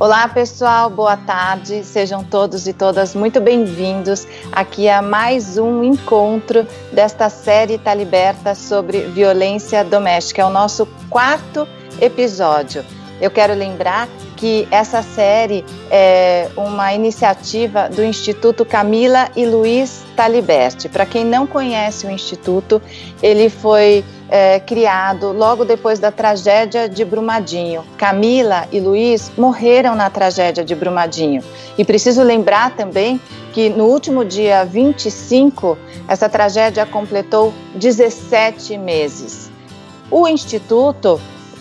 Olá, pessoal, boa tarde. Sejam todos e todas muito bem-vindos aqui a mais um encontro desta série Tá Liberta sobre violência doméstica. É o nosso quarto episódio. Eu quero lembrar que essa série é uma iniciativa do Instituto Camila e Luiz Taliberti. Para quem não conhece o Instituto, ele foi é, criado logo depois da tragédia de Brumadinho. Camila e Luiz morreram na tragédia de Brumadinho. E preciso lembrar também que no último dia 25, essa tragédia completou 17 meses. O Instituto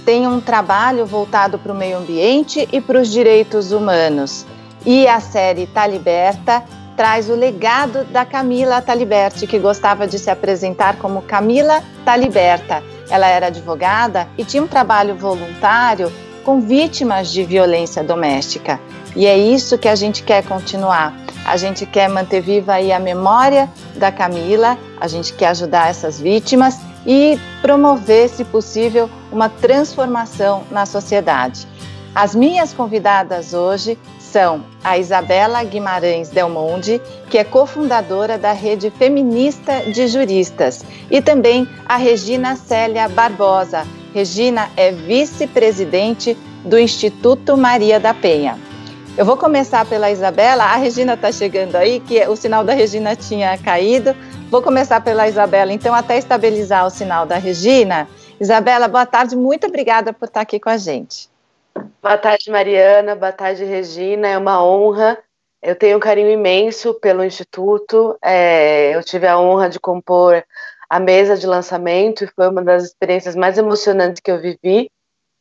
tem um trabalho voltado para o meio ambiente e para os direitos humanos. E a série Tá Liberta traz o legado da Camila Taliberti, que gostava de se apresentar como Camila Taliberta. Ela era advogada e tinha um trabalho voluntário com vítimas de violência doméstica. E é isso que a gente quer continuar. A gente quer manter viva aí a memória da Camila, a gente quer ajudar essas vítimas e promover, se possível, uma transformação na sociedade. As minhas convidadas hoje são a Isabela Guimarães Del Monde, que é cofundadora da Rede Feminista de Juristas, e também a Regina Célia Barbosa. Regina é vice-presidente do Instituto Maria da Penha. Eu vou começar pela Isabela. A Regina está chegando aí, que o sinal da Regina tinha caído. Vou começar pela Isabela, então, até estabilizar o sinal da Regina. Isabela, boa tarde, muito obrigada por estar aqui com a gente. Boa tarde, Mariana, boa tarde, Regina, é uma honra. Eu tenho um carinho imenso pelo Instituto, é, eu tive a honra de compor a mesa de lançamento e foi uma das experiências mais emocionantes que eu vivi.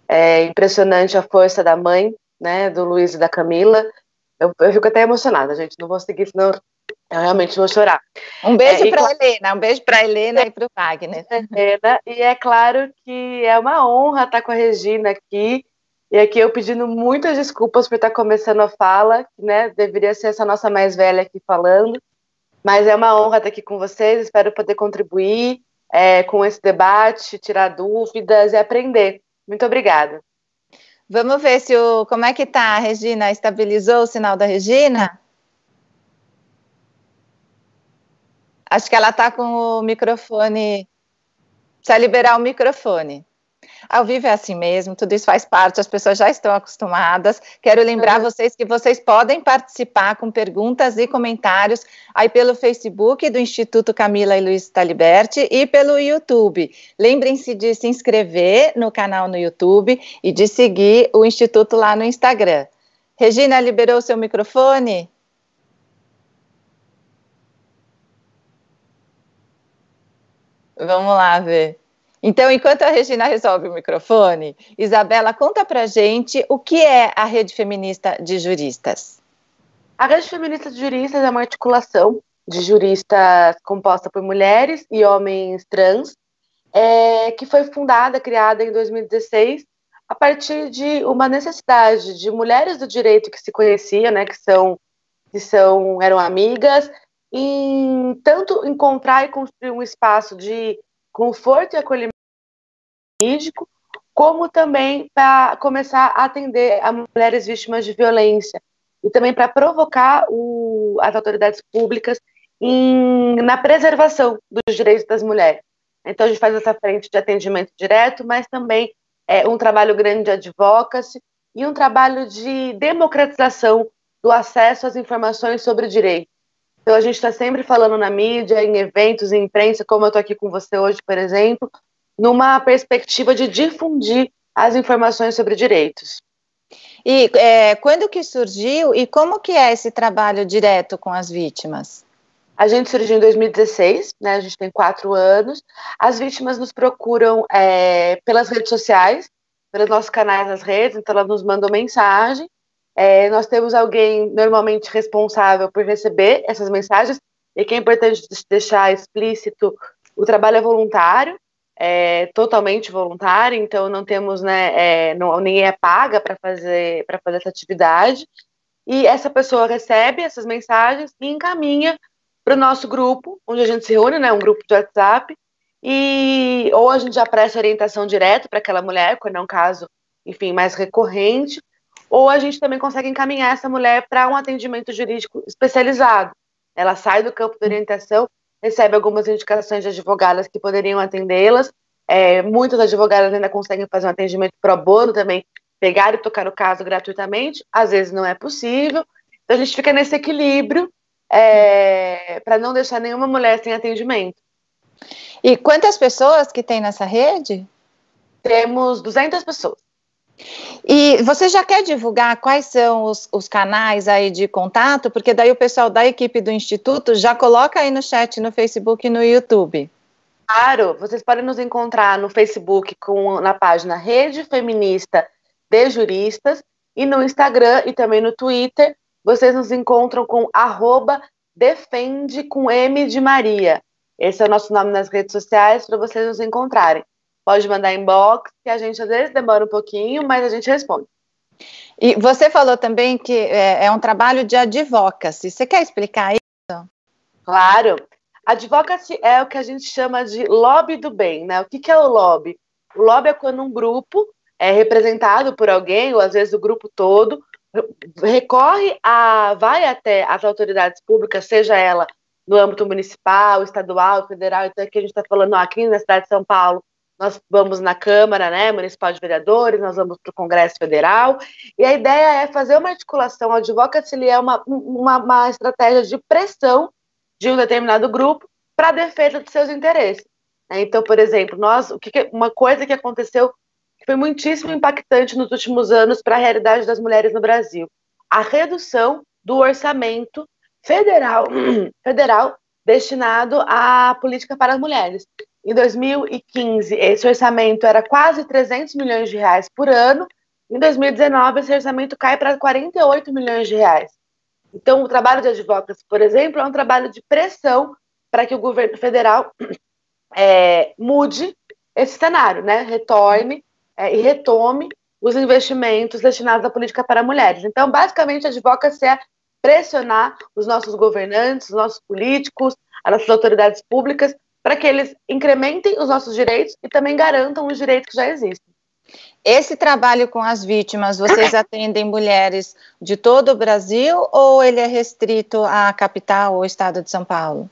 É impressionante a força da mãe, né, do Luiz e da Camila. Eu, eu fico até emocionada, gente, não vou seguir, senão eu realmente vou chorar. Um beijo é, para a Helena, um beijo para a Helena e para o Wagner. Helena, e é claro que é uma honra estar com a Regina aqui. E aqui eu pedindo muitas desculpas por estar começando a fala, né? Deveria ser essa nossa mais velha aqui falando. Mas é uma honra estar aqui com vocês. Espero poder contribuir é, com esse debate, tirar dúvidas e aprender. Muito obrigada. Vamos ver se o. Como é que tá, Regina? Estabilizou o sinal da Regina? Acho que ela está com o microfone. Precisa liberar o microfone. Ao vivo é assim mesmo, tudo isso faz parte, as pessoas já estão acostumadas. Quero lembrar uhum. vocês que vocês podem participar com perguntas e comentários aí pelo Facebook do Instituto Camila e Luiz Taliberti e pelo YouTube. Lembrem-se de se inscrever no canal no YouTube e de seguir o Instituto lá no Instagram. Regina, liberou seu microfone? Vamos lá ver. Então, enquanto a Regina resolve o microfone, Isabela, conta pra gente o que é a Rede Feminista de Juristas. A Rede Feminista de Juristas é uma articulação de juristas composta por mulheres e homens trans, é, que foi fundada, criada em 2016, a partir de uma necessidade de mulheres do direito que se conheciam, né, que são que são eram amigas em tanto encontrar e construir um espaço de conforto e acolhimento jurídico, como também para começar a atender a mulheres vítimas de violência e também para provocar o, as autoridades públicas em, na preservação dos direitos das mulheres. Então a gente faz essa frente de atendimento direto, mas também é um trabalho grande de advocacy e um trabalho de democratização do acesso às informações sobre o direito. Então a gente está sempre falando na mídia, em eventos, em imprensa, como eu estou aqui com você hoje, por exemplo, numa perspectiva de difundir as informações sobre direitos. E é, quando que surgiu e como que é esse trabalho direto com as vítimas? A gente surgiu em 2016, né? A gente tem quatro anos. As vítimas nos procuram é, pelas redes sociais, pelos nossos canais nas redes, então elas nos mandam mensagem é, nós temos alguém normalmente responsável por receber essas mensagens, e que é importante deixar explícito: o trabalho é voluntário, é totalmente voluntário, então não temos, né, é, não, ninguém é paga para fazer, fazer essa atividade. E essa pessoa recebe essas mensagens e encaminha para o nosso grupo, onde a gente se reúne, né, um grupo de WhatsApp, e ou a gente já presta orientação direta para aquela mulher, quando é um caso, enfim, mais recorrente, ou a gente também consegue encaminhar essa mulher para um atendimento jurídico especializado. Ela sai do campo de orientação, recebe algumas indicações de advogadas que poderiam atendê-las. É, muitas advogadas ainda conseguem fazer um atendimento pro bono também, pegar e tocar o caso gratuitamente, às vezes não é possível. Então a gente fica nesse equilíbrio é, para não deixar nenhuma mulher sem atendimento. E quantas pessoas que tem nessa rede? Temos 200 pessoas. E você já quer divulgar quais são os, os, canais aí de contato? Porque daí o pessoal da equipe do Instituto já coloca aí no chat no Facebook e no YouTube. Claro, vocês podem nos encontrar no Facebook com, na página Rede Feminista de Juristas e no Instagram e também no Twitter. Vocês nos encontram com arroba defende com M de Maria. Esse é o nosso nome nas redes sociais para vocês nos encontrarem. Pode mandar inbox, que a gente às vezes demora um pouquinho, mas a gente responde. E você falou também que é, é um trabalho de advocacy. Você quer explicar isso? Claro. Advocacy é o que a gente chama de lobby do bem, né? O que, que é o lobby? O lobby é quando um grupo é representado por alguém, ou às vezes o grupo todo, recorre a, vai até as autoridades públicas, seja ela no âmbito municipal, estadual, federal, então aqui a gente está falando ó, aqui na cidade de São Paulo, nós vamos na Câmara né, Municipal de Vereadores, nós vamos para o Congresso Federal, e a ideia é fazer uma articulação, a advocacy é uma, uma, uma estratégia de pressão de um determinado grupo para a defesa de seus interesses. Né? Então, por exemplo, nós, o que, uma coisa que aconteceu que foi muitíssimo impactante nos últimos anos para a realidade das mulheres no Brasil, a redução do orçamento federal, federal destinado à política para as mulheres. Em 2015, esse orçamento era quase 300 milhões de reais por ano. Em 2019, esse orçamento cai para 48 milhões de reais. Então, o trabalho de advocacy, por exemplo, é um trabalho de pressão para que o governo federal é, mude esse cenário, né? retorne é, e retome os investimentos destinados à política para mulheres. Então, basicamente, a advocacy é pressionar os nossos governantes, os nossos políticos, as nossas autoridades públicas, para que eles incrementem os nossos direitos e também garantam os direitos que já existem. Esse trabalho com as vítimas, vocês atendem mulheres de todo o Brasil ou ele é restrito à capital ou estado de São Paulo?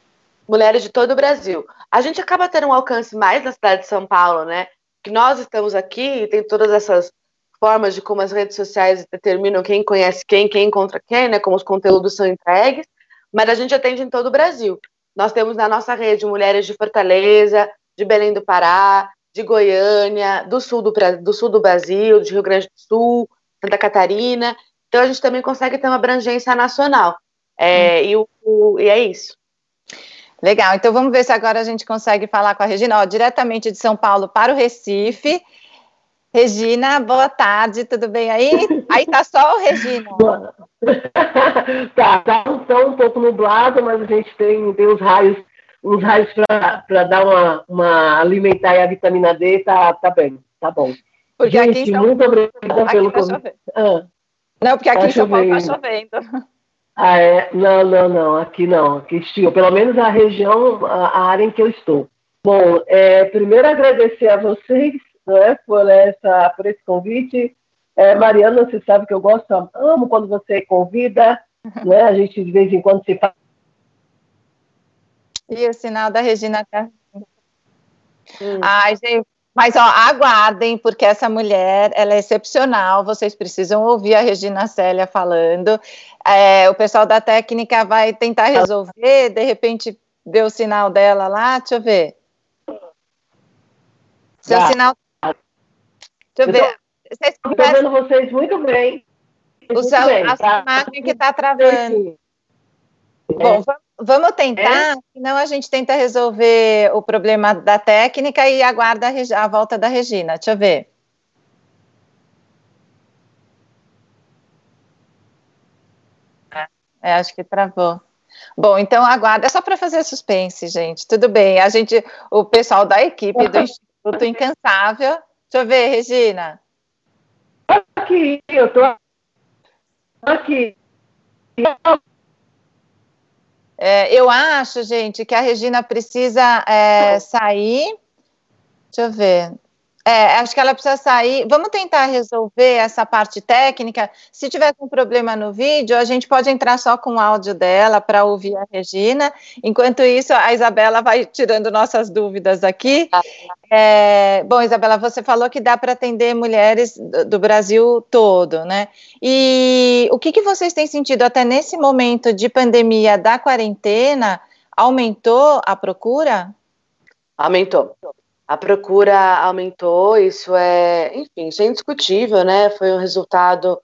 Mulheres de todo o Brasil. A gente acaba tendo um alcance mais na cidade de São Paulo, né? Que nós estamos aqui e tem todas essas formas de como as redes sociais determinam quem conhece quem, quem encontra quem, né? Como os conteúdos são entregues, mas a gente atende em todo o Brasil. Nós temos na nossa rede mulheres de Fortaleza, de Belém do Pará, de Goiânia, do sul do, do sul do Brasil, de Rio Grande do Sul, Santa Catarina. Então a gente também consegue ter uma abrangência nacional. É, hum. e, o, o, e é isso. Legal, então vamos ver se agora a gente consegue falar com a Regina, ó, diretamente de São Paulo para o Recife. Regina, boa tarde, tudo bem aí? Aí tá só o Regina. tá, tá um pouco nublado, mas a gente tem, tem os raios, uns raios para dar uma, uma alimentar a vitamina D, tá, tá bem, tá bom. Porque gente, aqui São... muito obrigada pelo tá convite. Ah, não, porque aqui tá em São Paulo tá chovendo. Ah, é? Não, não, não, aqui não, aqui estiu, pelo menos a região, a, a área em que eu estou. Bom, é, primeiro agradecer a vocês né, por, essa, por esse convite. É, Mariana, você sabe que eu gosto, amo quando você convida, né, a gente de vez em quando se fala. E o sinal da Regina tá. Hum. Ai, gente, mas ó, aguardem, porque essa mulher ela é excepcional. Vocês precisam ouvir a Regina Célia falando. É, o pessoal da técnica vai tentar resolver. De repente deu o sinal dela lá. Deixa eu ver. Seu sinal Deixa eu ver. Estou vendo vocês muito bem. O seu, bem, a tá? imagem que está travando. Bom, vamos tentar, é. senão a gente tenta resolver o problema da técnica e aguarda a, a volta da Regina. Deixa eu ver. É, acho que travou. Bom, então aguarda, é só para fazer suspense, gente. Tudo bem. A gente, o pessoal da equipe do Instituto Incansável Deixa eu ver, Regina. Aqui, eu tô aqui. É, eu acho, gente, que a Regina precisa é, sair. Deixa eu ver. É, acho que ela precisa sair. Vamos tentar resolver essa parte técnica. Se tiver um problema no vídeo, a gente pode entrar só com o áudio dela para ouvir a Regina. Enquanto isso, a Isabela vai tirando nossas dúvidas aqui. É, bom, Isabela, você falou que dá para atender mulheres do Brasil todo, né? E o que, que vocês têm sentido até nesse momento de pandemia da quarentena? Aumentou a procura? Aumentou. A procura aumentou, isso é, enfim, isso é indiscutível, né? Foi um resultado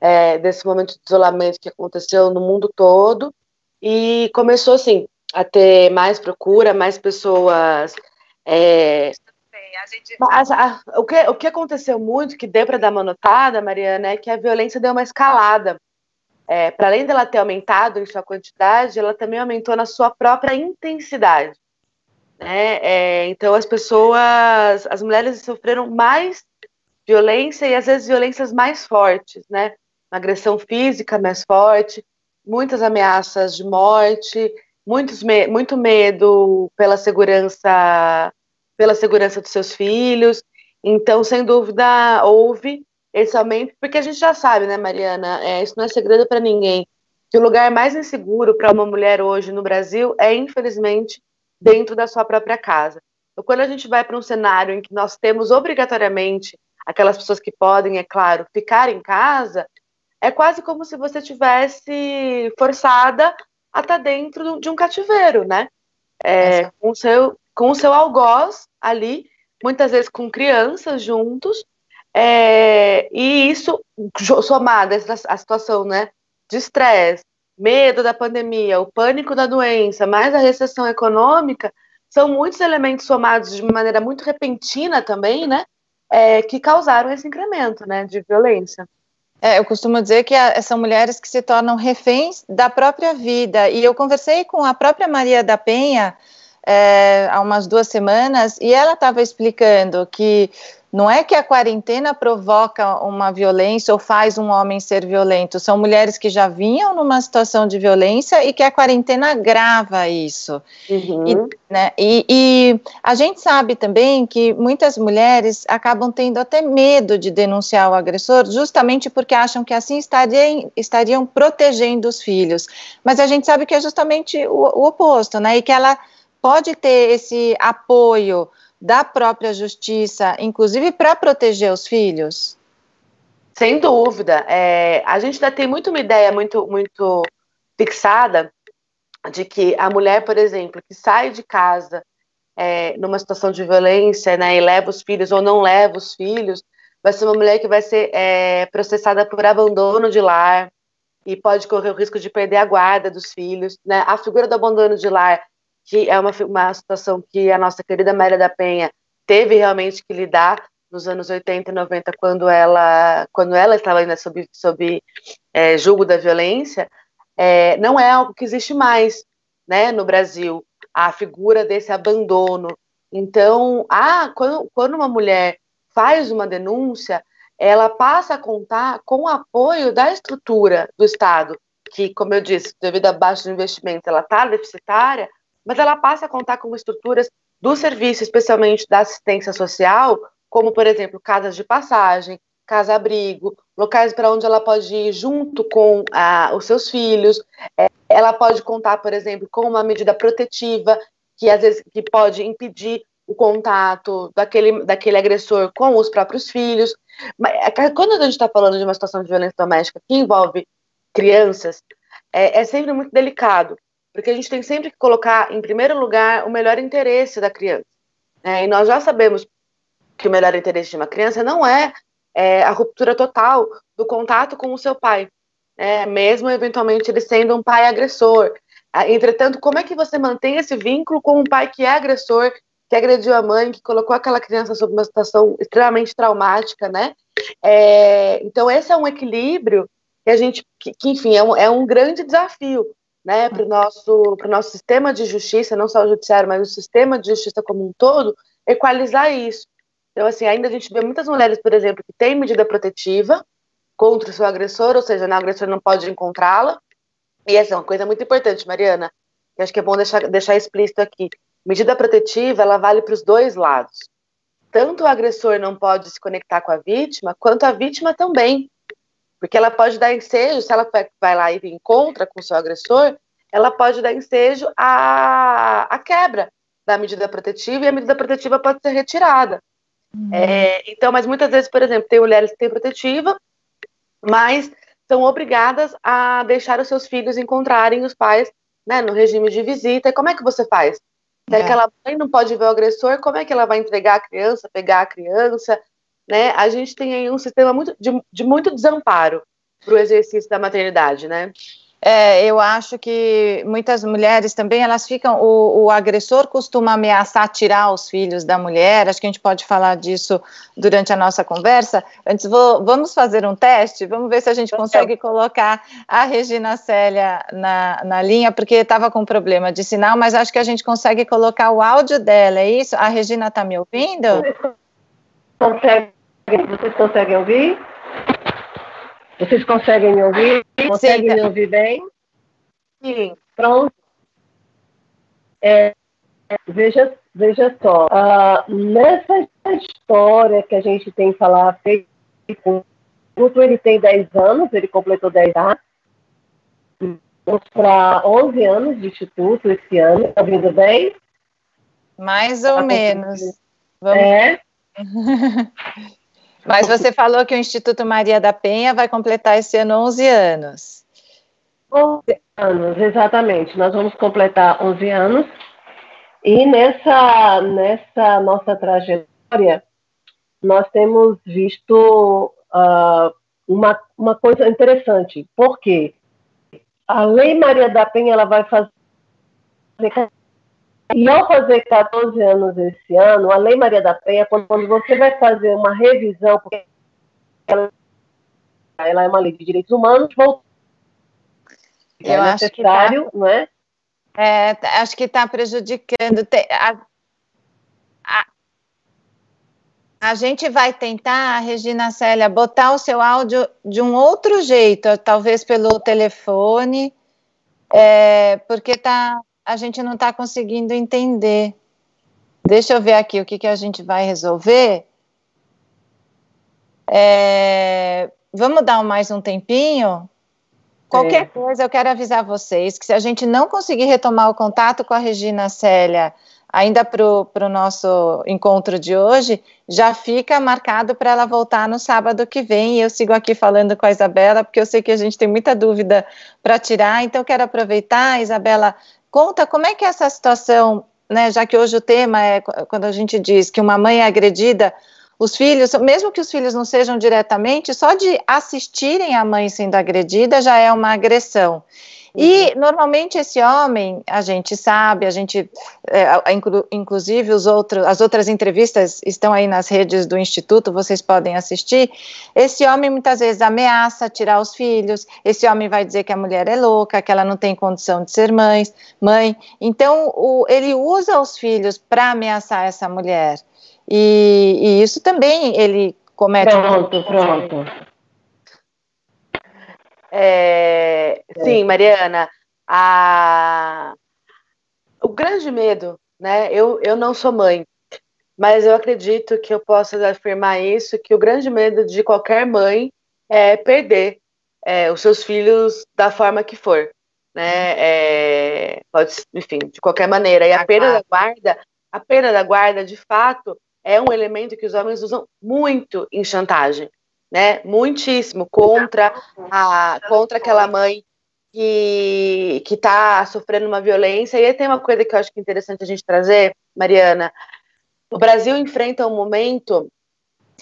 é, desse momento de isolamento que aconteceu no mundo todo e começou, assim, a ter mais procura, mais pessoas. É... Mas, a, o, que, o que aconteceu muito, que deu para dar uma notada, Mariana, é que a violência deu uma escalada. É, para além dela ter aumentado em sua quantidade, ela também aumentou na sua própria intensidade. Né? É, então as pessoas, as mulheres sofreram mais violência e às vezes violências mais fortes, né? Uma agressão física mais forte, muitas ameaças de morte, muitos me muito medo pela segurança, pela segurança dos seus filhos. Então, sem dúvida, houve esse aumento, porque a gente já sabe, né, Mariana? É, isso não é segredo para ninguém. Que o lugar mais inseguro para uma mulher hoje no Brasil é, infelizmente, dentro da sua própria casa. Então, quando a gente vai para um cenário em que nós temos obrigatoriamente aquelas pessoas que podem, é claro, ficar em casa, é quase como se você tivesse forçada a estar tá dentro de um cativeiro, né? É, com o seu com o seu algoz ali, muitas vezes com crianças juntos, é, e isso somado a situação, né, de estresse, medo da pandemia, o pânico da doença, mais a recessão econômica, são muitos elementos somados de maneira muito repentina também, né? É, que causaram esse incremento né, de violência. É, eu costumo dizer que a, são mulheres que se tornam reféns da própria vida. E eu conversei com a própria Maria da Penha é, há umas duas semanas e ela estava explicando que não é que a quarentena provoca uma violência ou faz um homem ser violento, são mulheres que já vinham numa situação de violência e que a quarentena agrava isso. Uhum. E, né, e, e, a gente sabe também que muitas mulheres acabam tendo até medo de denunciar o agressor, justamente porque acham que assim estariam, estariam protegendo os filhos. Mas a gente sabe que é justamente o, o oposto, né? E que ela pode ter esse apoio da própria justiça, inclusive para proteger os filhos? Sem dúvida. É, a gente ainda tem muito uma ideia muito, muito fixada de que a mulher, por exemplo, que sai de casa é, numa situação de violência né, e leva os filhos ou não leva os filhos, vai ser uma mulher que vai ser é, processada por abandono de lar e pode correr o risco de perder a guarda dos filhos. Né? A figura do abandono de lar que é uma, uma situação que a nossa querida Maria da Penha teve realmente que lidar nos anos 80 e 90, quando ela, quando ela estava ainda sob, sob é, julgo da violência, é, não é algo que existe mais né, no Brasil, a figura desse abandono. Então, ah, quando, quando uma mulher faz uma denúncia, ela passa a contar com o apoio da estrutura do Estado, que, como eu disse, devido a baixo investimento, ela está deficitária, mas ela passa a contar com estruturas do serviço, especialmente da assistência social, como, por exemplo, casas de passagem, casa-abrigo, locais para onde ela pode ir junto com ah, os seus filhos. É, ela pode contar, por exemplo, com uma medida protetiva que às vezes que pode impedir o contato daquele, daquele agressor com os próprios filhos. Mas, é, quando a gente está falando de uma situação de violência doméstica que envolve crianças, é, é sempre muito delicado, porque a gente tem sempre que colocar em primeiro lugar o melhor interesse da criança. Né? E nós já sabemos que o melhor interesse de uma criança não é, é a ruptura total do contato com o seu pai, né? mesmo eventualmente ele sendo um pai agressor. Ah, entretanto, como é que você mantém esse vínculo com um pai que é agressor, que agrediu a mãe, que colocou aquela criança sob uma situação extremamente traumática, né? É, então, esse é um equilíbrio que a gente, que, que enfim, é um, é um grande desafio né, para o nosso, nosso sistema de justiça, não só o judiciário, mas o sistema de justiça como um todo, equalizar isso. Então, assim, ainda a gente vê muitas mulheres, por exemplo, que têm medida protetiva contra o seu agressor, ou seja, o agressor não pode encontrá-la. E essa é uma coisa muito importante, Mariana, que acho que é bom deixar, deixar explícito aqui. Medida protetiva, ela vale para os dois lados. tanto o agressor não pode se conectar com a vítima, quanto a vítima também. Porque ela pode dar ensejo, se ela vai lá e encontra com o seu agressor, ela pode dar ensejo à, à quebra da medida protetiva e a medida protetiva pode ser retirada. Uhum. É, então, mas muitas vezes, por exemplo, tem mulheres que têm protetiva, mas são obrigadas a deixar os seus filhos encontrarem os pais né, no regime de visita. E como é que você faz? Se é. aquela mãe não pode ver o agressor, como é que ela vai entregar a criança, pegar a criança? Né? A gente tem aí um sistema muito, de, de muito desamparo para o exercício da maternidade, né? É, eu acho que muitas mulheres também elas ficam. O, o, agressor costuma ameaçar tirar os filhos da mulher. Acho que a gente pode falar disso durante a nossa conversa. Antes, vou, vamos fazer um teste. Vamos ver se a gente consegue colocar a Regina Célia na, na linha, porque estava com problema de sinal, mas acho que a gente consegue colocar o áudio dela. É isso? A Regina está me ouvindo? Vocês conseguem ouvir? Vocês conseguem me ouvir? Conseguem Sim, me ouvir bem? Sim. Pronto. É, veja, veja só, uh, nessa história que a gente tem falar com o ele tem 10 anos, ele completou 10 anos. Vamos para 11 anos de instituto esse ano, está vindo bem? Mais ou tá menos. Vamos... É. Mas você falou que o Instituto Maria da Penha vai completar esse ano 11 anos. 11 anos, exatamente. Nós vamos completar 11 anos. E nessa, nessa nossa trajetória, nós temos visto uh, uma, uma coisa interessante. Por quê? A Lei Maria da Penha ela vai fazer e ao fazer 14 anos esse ano, a Lei Maria da Penha, quando, quando você vai fazer uma revisão, porque ela, ela é uma lei de direitos humanos, vou, é Eu necessário, tá, não é? é? Acho que está prejudicando. A, a, a gente vai tentar, Regina Célia, botar o seu áudio de um outro jeito, talvez pelo telefone, é, porque está a gente não está conseguindo entender. Deixa eu ver aqui o que, que a gente vai resolver. É, vamos dar mais um tempinho? Qualquer é. coisa, eu quero avisar vocês que se a gente não conseguir retomar o contato com a Regina Célia ainda para o nosso encontro de hoje, já fica marcado para ela voltar no sábado que vem. E eu sigo aqui falando com a Isabela, porque eu sei que a gente tem muita dúvida para tirar, então quero aproveitar, Isabela, Conta como é que é essa situação, né, já que hoje o tema é quando a gente diz que uma mãe é agredida, os filhos, mesmo que os filhos não sejam diretamente, só de assistirem a mãe sendo agredida já é uma agressão. E uhum. normalmente esse homem, a gente sabe, a gente, é, inclu, inclusive os outros, as outras entrevistas estão aí nas redes do instituto, vocês podem assistir. Esse homem muitas vezes ameaça tirar os filhos. Esse homem vai dizer que a mulher é louca, que ela não tem condição de ser mãe. Mãe. Então o, ele usa os filhos para ameaçar essa mulher. E, e, isso também ele comete. Pronto, pronto. É, é. Sim, Mariana, a... o grande medo, né? Eu, eu não sou mãe, mas eu acredito que eu posso afirmar isso, que o grande medo de qualquer mãe é perder é, os seus filhos da forma que for, né? É, pode, enfim, de qualquer maneira. E a perda da guarda, a perda da guarda, de fato, é um elemento que os homens usam muito em chantagem né? Muitíssimo contra a contra aquela mãe que que está sofrendo uma violência. E aí tem uma coisa que eu acho que é interessante a gente trazer, Mariana. O Brasil enfrenta um momento,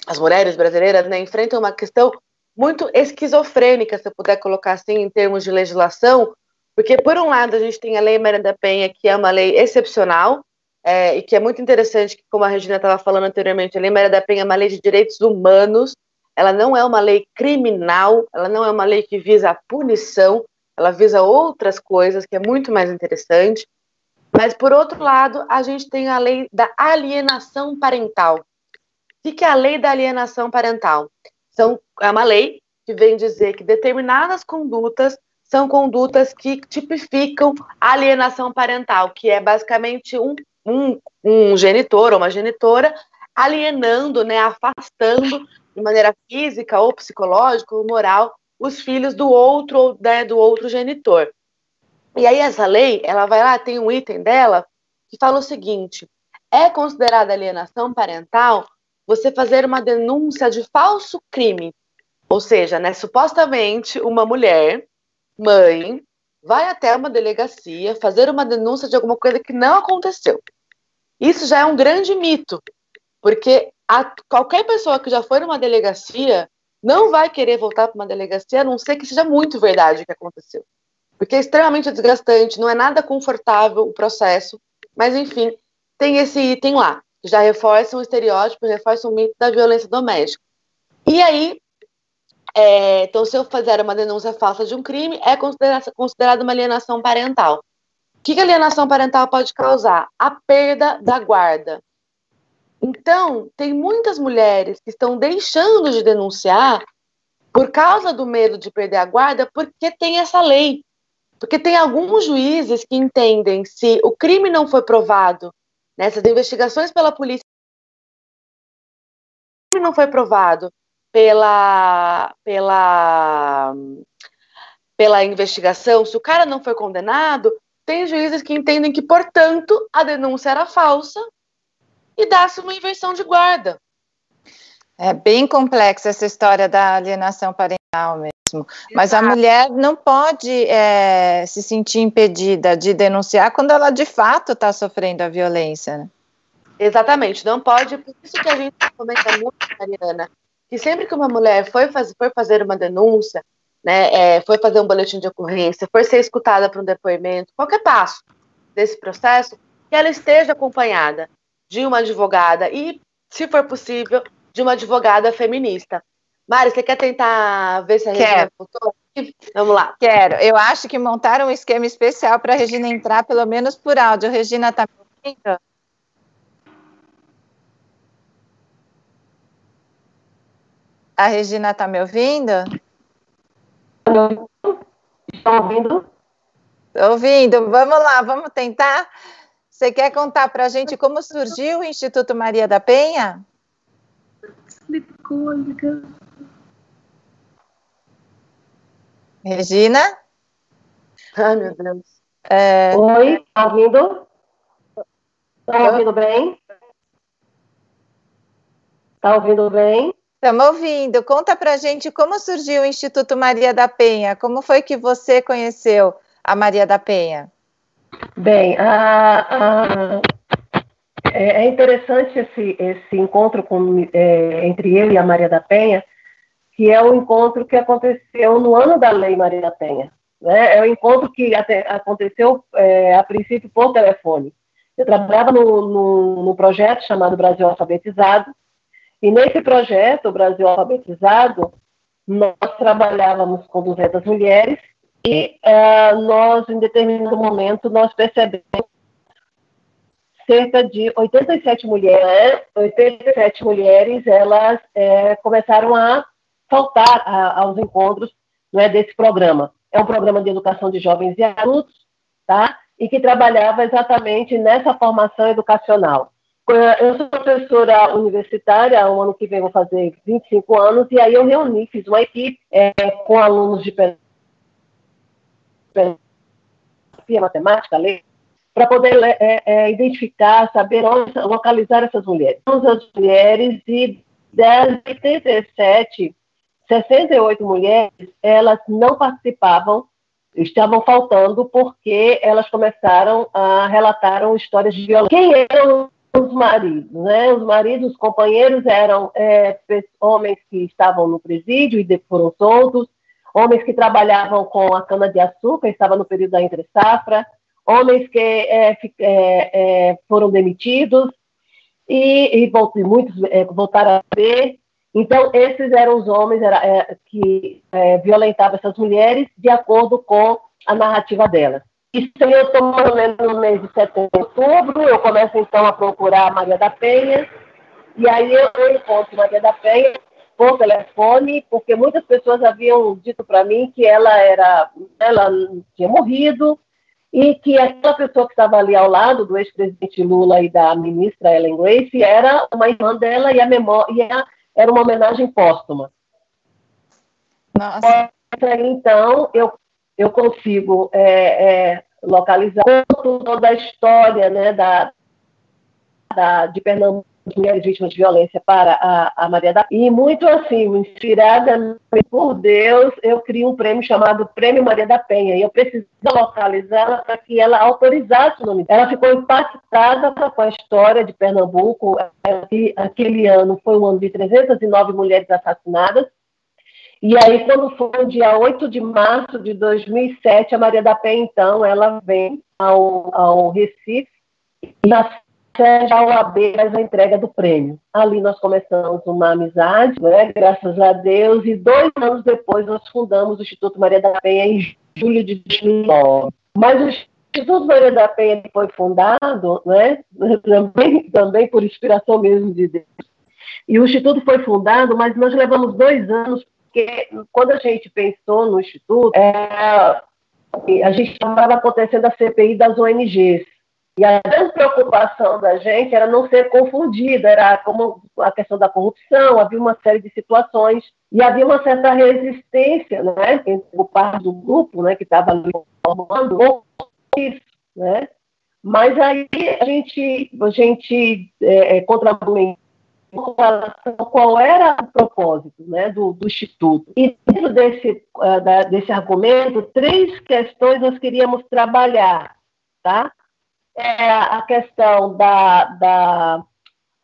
as mulheres brasileiras, né, enfrentam uma questão muito esquizofrênica, se eu puder colocar assim, em termos de legislação, porque por um lado a gente tem a Lei Maria da Penha, que é uma lei excepcional, é, e que é muito interessante, que, como a Regina estava falando anteriormente, a Lei Maria da Penha é uma lei de direitos humanos, ela não é uma lei criminal, ela não é uma lei que visa a punição, ela visa outras coisas, que é muito mais interessante. Mas, por outro lado, a gente tem a lei da alienação parental. O que é a lei da alienação parental? São, é uma lei que vem dizer que determinadas condutas são condutas que tipificam alienação parental, que é basicamente um, um, um genitor ou uma genitora alienando, né, afastando de maneira física ou psicológica ou moral os filhos do outro, né, do outro genitor. E aí essa lei, ela vai lá, tem um item dela que fala o seguinte: é considerada alienação parental você fazer uma denúncia de falso crime. Ou seja, né, supostamente uma mulher, mãe, vai até uma delegacia fazer uma denúncia de alguma coisa que não aconteceu. Isso já é um grande mito, porque a, qualquer pessoa que já foi numa delegacia não vai querer voltar para uma delegacia, a não ser que seja muito verdade o que aconteceu. Porque é extremamente desgastante, não é nada confortável o processo, mas enfim, tem esse item lá, que já reforça um estereótipo, reforça um mito da violência doméstica. E aí, é, então, se eu fizer uma denúncia falsa de um crime, é considerada, considerada uma alienação parental. O que, que alienação parental pode causar? A perda da guarda. Então, tem muitas mulheres que estão deixando de denunciar por causa do medo de perder a guarda, porque tem essa lei. Porque tem alguns juízes que entendem se o crime não foi provado nessas investigações pela polícia, não foi provado pela, pela, pela investigação, se o cara não foi condenado, tem juízes que entendem que, portanto, a denúncia era falsa e dá-se uma inversão de guarda. É bem complexa essa história da alienação parental mesmo. Mas a mulher não pode é, se sentir impedida de denunciar quando ela de fato está sofrendo a violência. Né? Exatamente, não pode. Por isso que a gente comenta muito, Mariana, que sempre que uma mulher foi, faz, for fazer uma denúncia, né, é, foi fazer um boletim de ocorrência, for ser escutada para um depoimento, qualquer passo desse processo, que ela esteja acompanhada de uma advogada e, se for possível, de uma advogada feminista. Mari, você quer tentar ver se a Regina voltou? Vamos lá. Quero. Eu acho que montaram um esquema especial para a Regina entrar, pelo menos por áudio. Regina, está me ouvindo? A Regina está me ouvindo? Estão ouvindo? Ouvindo. Vamos lá, vamos tentar. Você quer contar para a gente como surgiu o Instituto Maria da Penha? Regina? Ai, meu Deus. É... Oi, tá ouvindo? Tá ouvindo bem? Tá ouvindo bem? Estamos ouvindo. Conta para a gente como surgiu o Instituto Maria da Penha. Como foi que você conheceu a Maria da Penha? Bem, a, a, é, é interessante esse, esse encontro com, é, entre eu e a Maria da Penha, que é o encontro que aconteceu no ano da Lei Maria da Penha. Né? É um encontro que aconteceu, é, a princípio, por telefone. Eu trabalhava no, no, no, projeto chamado Brasil Alfabetizado, e nesse projeto, o Brasil Alfabetizado, nós trabalhávamos com 200 mulheres e uh, nós, em determinado momento, nós percebemos cerca de 87 mulheres, 87 mulheres, elas é, começaram a faltar a, aos encontros não é, desse programa. É um programa de educação de jovens e adultos, tá? E que trabalhava exatamente nessa formação educacional. Eu sou professora universitária, o ano que vem vou fazer 25 anos, e aí eu reuni, fiz uma equipe é, com alunos de filosofia, matemática, para poder é, é, identificar, saber onde localizar essas mulheres. As mulheres e das 87, 68 mulheres, elas não participavam, estavam faltando porque elas começaram a relatar histórias de violência. Quem eram os maridos, né? Os maridos, os companheiros eram é, homens que estavam no presídio e foram soltos, homens que trabalhavam com a cana-de-açúcar, estava no período da entre-safra, homens que é, é, é, foram demitidos. E, e, e muitos é, voltaram a ver. Então, esses eram os homens era, é, que violentavam essas mulheres de acordo com a narrativa delas. Isso eu estou mais ou menos no mês de setembro, outubro, eu começo então a procurar Maria da Penha, e aí eu encontro Maria da Penha, por telefone, porque muitas pessoas haviam dito para mim que ela era, ela tinha morrido e que aquela pessoa que estava ali ao lado do ex-presidente Lula e da ministra Ellen Grace era uma irmã dela e a memória era uma homenagem póstuma. Nossa. Então, eu, eu consigo é, é, localizar toda a história né, da, da, de Pernambuco mulheres vítimas de violência para a, a Maria da E muito assim, inspirada por Deus, eu crio um prêmio chamado Prêmio Maria da Penha. E eu preciso localizá-la para que ela autorizasse o nome. Ela ficou impactada com a história de Pernambuco. E aquele ano foi um ano de 309 mulheres assassinadas. E aí, quando foi no dia 8 de março de 2007, a Maria da Penha, então, ela vem ao, ao Recife e seja a OAB faz a entrega do prêmio. Ali nós começamos uma amizade, né, graças a Deus, e dois anos depois nós fundamos o Instituto Maria da Penha em julho de 2009. Mas o Instituto Maria da Penha foi fundado, né, também, também por inspiração mesmo de Deus. E o Instituto foi fundado, mas nós levamos dois anos, porque quando a gente pensou no Instituto, é, a gente estava acontecendo a CPI das ONGs. E a grande preocupação da gente era não ser confundida, era como a questão da corrupção, havia uma série de situações e havia uma certa resistência, né, entre parte do grupo, né, que estava ali formando isso, né? Mas aí a gente, a gente é, é contra qual era o propósito né, do, do, Instituto. E dentro desse, uh, da, desse argumento, três questões nós queríamos trabalhar. Tá? É a questão da, da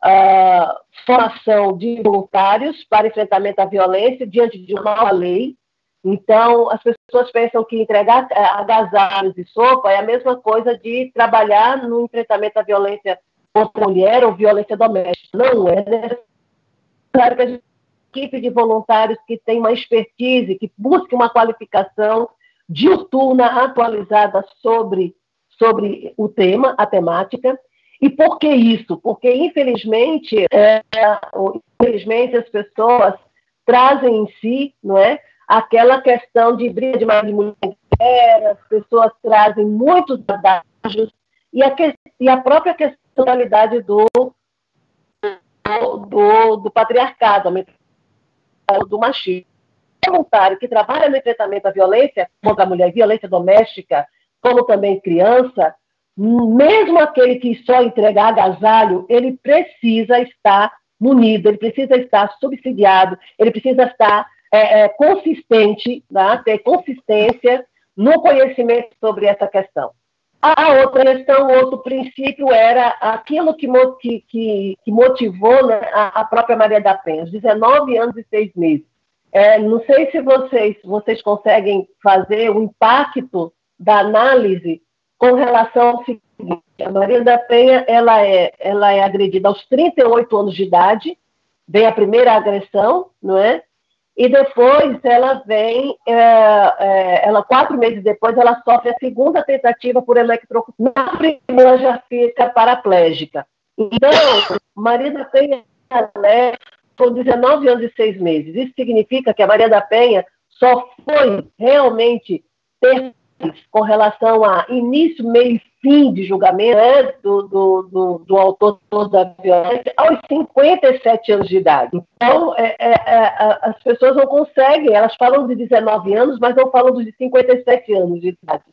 uh, formação de voluntários para enfrentamento à violência diante de uma nova lei. Então, as pessoas pensam que entregar é, agasalhos e sopa é a mesma coisa de trabalhar no enfrentamento à violência contra a mulher ou violência doméstica. Não é necessário que a equipe de voluntários que tem uma expertise, que busque uma qualificação diuturna atualizada sobre sobre o tema, a temática. E por que isso? Porque, infelizmente, é, infelizmente as pessoas trazem em si não é, aquela questão de briga de marido mulher, as pessoas trazem muitos adágios e a, que, e a própria questionalidade do, do, do patriarcado, do machismo. O voluntário que trabalha no enfrentamento à violência contra a mulher, violência doméstica, como também criança, mesmo aquele que só entrega agasalho, ele precisa estar munido, ele precisa estar subsidiado, ele precisa estar é, é, consistente, né? ter consistência no conhecimento sobre essa questão. A outra questão, outro princípio era aquilo que, que, que motivou né, a, a, própria Maria da Penha, os 19 anos e 6 meses. É, não sei se vocês, vocês conseguem fazer o impacto da análise com relação ao seguinte: a Maria da Penha ela é, ela é agredida aos 38 anos de idade, vem a primeira agressão, não é? E depois ela vem, é, é, ela quatro meses depois, ela sofre a segunda tentativa por eletrocução. Na primeira já fica paraplégica. Então, Maria da Penha é, com 19 anos e seis meses. Isso significa que a Maria da Penha só foi realmente ter com relação a início, meio e fim de julgamento né, do, do, do, do, autor da violência aos 57 anos de idade. Então, é, é, é, as pessoas não conseguem, elas falam de 19 anos, mas não falam dos 57 anos de idade,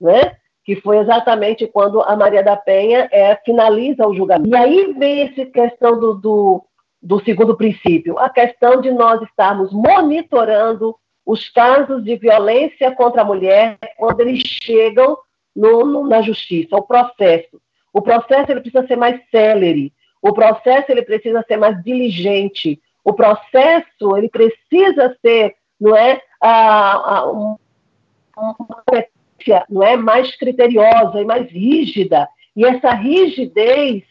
né? que foi exatamente quando a Maria da Penha é, finaliza o julgamento. E aí vem essa questão do, do segundo princípio, a questão de nós estarmos monitorando os casos de violência contra a mulher quando eles chegam no, no, na justiça, o processo. O processo ele precisa ser mais célere, o processo ele precisa ser mais diligente, o processo ele precisa ser, não é, a, a, uma não é mais criteriosa e mais rígida. E essa rigidez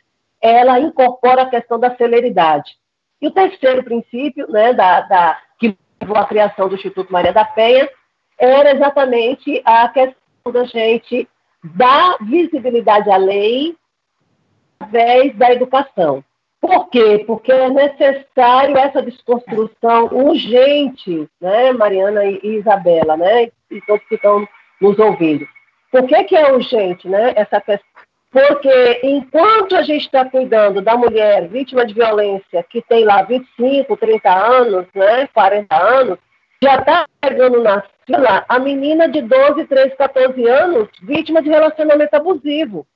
ela incorpora a questão da celeridade. E o terceiro princípio, né, da, da que a criação do Instituto Maria da Penha, era exatamente a questão da gente dar visibilidade à lei através da educação. Por quê? Porque é necessário essa desconstrução urgente, né, Mariana e Isabela, né, e todos que estão nos ouvindo. Por que, que é urgente, né? Essa questão? Porque enquanto a gente está cuidando da mulher vítima de violência que tem lá 25, 30 anos, né, 40 anos, já está pegando na fila a menina de 12, 13, 14 anos, vítima de relacionamento abusivo.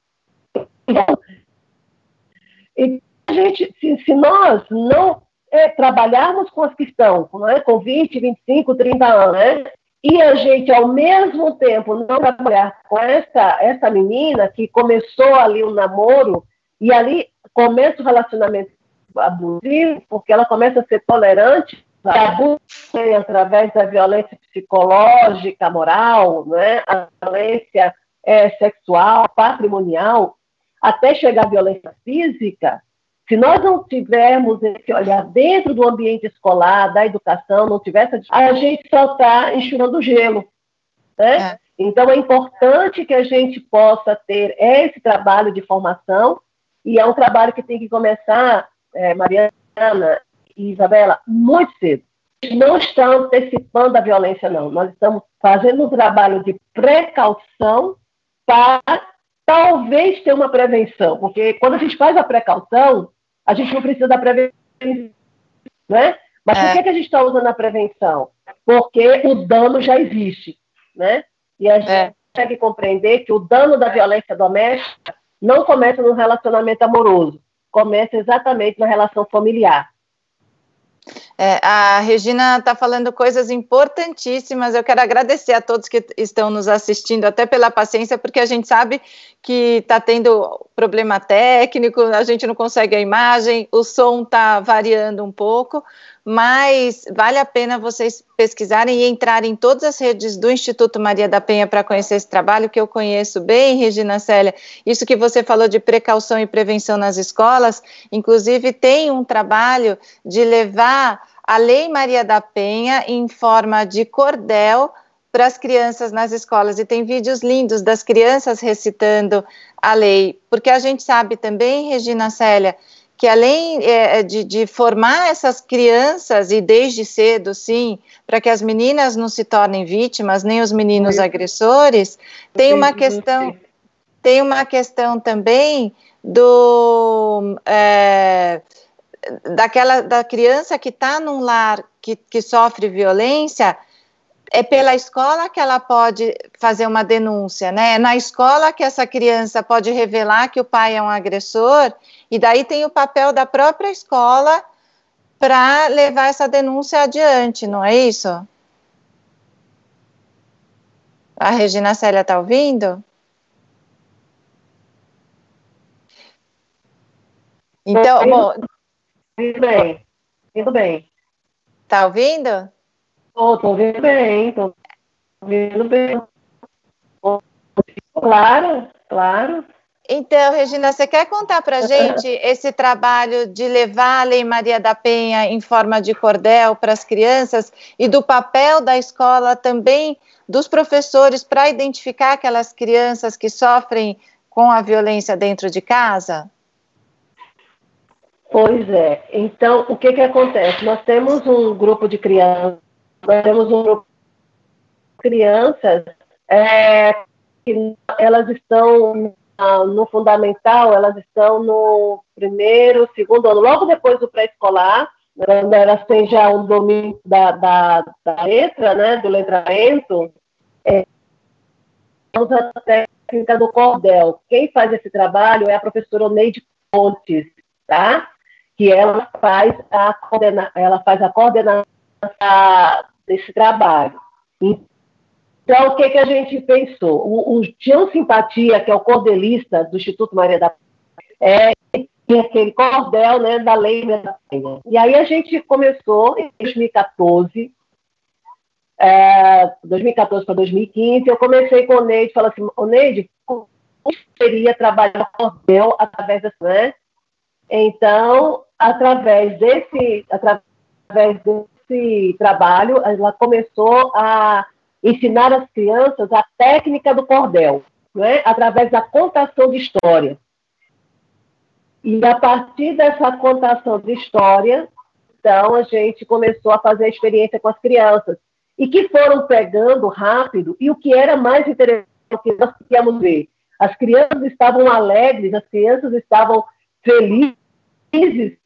E a gente, se, se nós não é, trabalharmos com as que estão é, com 20, 25, 30 anos, né, e a gente, ao mesmo tempo, não trabalhar com essa, essa menina que começou ali um namoro, e ali começa o relacionamento abusivo, porque ela começa a ser tolerante, abuso através da violência psicológica, moral, né? a violência é, sexual, patrimonial, até chegar à violência física, se nós não tivermos esse olhar dentro do ambiente escolar, da educação, não tiver essa, a gente só está enxurrando gelo. Né? É. Então, é importante que a gente possa ter esse trabalho de formação, e é um trabalho que tem que começar, é, Mariana e Isabela, muito cedo. Não está antecipando a violência, não. Nós estamos fazendo um trabalho de precaução para talvez ter uma prevenção, porque quando a gente faz a precaução, a gente não precisa da prevenção, né? Mas é. por que, que a gente está usando a prevenção? Porque o dano já existe, né? E a gente é. consegue compreender que o dano da violência doméstica não começa no relacionamento amoroso, começa exatamente na relação familiar. É, a Regina está falando coisas importantíssimas. Eu quero agradecer a todos que estão nos assistindo, até pela paciência, porque a gente sabe que está tendo problema técnico, a gente não consegue a imagem, o som está variando um pouco, mas vale a pena vocês pesquisarem e entrarem em todas as redes do Instituto Maria da Penha para conhecer esse trabalho que eu conheço bem, Regina Célia. Isso que você falou de precaução e prevenção nas escolas, inclusive tem um trabalho de levar a Lei Maria da Penha em forma de cordel para as crianças nas escolas e tem vídeos lindos das crianças recitando a lei, porque a gente sabe também, Regina Célia, que além é, é, de, de, formar essas crianças, e desde cedo, sim, para que as meninas não se tornem vítimas, nem os meninos agressores, tem uma questão, tem uma questão também do é, daquela da criança que está num lar que, que sofre violência, é pela escola que ela pode fazer uma denúncia, né? É na escola que essa criança pode revelar que o pai é um agressor e daí tem o papel da própria escola para levar essa denúncia adiante, não é isso? A Regina Célia está ouvindo? Então, bom. Tudo bem, tudo bem. Está ouvindo? Estou ouvindo bem, estou ouvindo bem. Claro, claro. Então, Regina, você quer contar para gente esse trabalho de levar a Lei Maria da Penha em forma de cordel para as crianças e do papel da escola também dos professores para identificar aquelas crianças que sofrem com a violência dentro de casa? Pois é. Então, o que que acontece? Nós temos um grupo de crianças, nós temos um grupo de crianças é, que elas estão no fundamental, elas estão no primeiro, segundo ano, logo depois do pré-escolar, quando elas têm já um domínio da, da, da letra, né, do letramento, é, usa a técnica do cordel. Quem faz esse trabalho é a professora Oneide Pontes, tá? Que ela faz a, coordena, ela faz a coordenação desse trabalho. Então, o que, que a gente pensou? O, o Tião Simpatia, que é o cordelista do Instituto Maria da é, aquele cordel né, da Lei da Penha. E aí a gente começou em 2014, é, 2014 para 2015, eu comecei com o Neide, falei assim, o Neide, como seria trabalhar cordel através dessa, né? Então, através desse, através desse trabalho, ela começou a ensinar às crianças a técnica do cordel, né, através da contação de história. E a partir dessa contação de história, então a gente começou a fazer a experiência com as crianças e que foram pegando rápido. E o que era mais interessante o que nós queríamos ver. As crianças estavam alegres, as crianças estavam felizes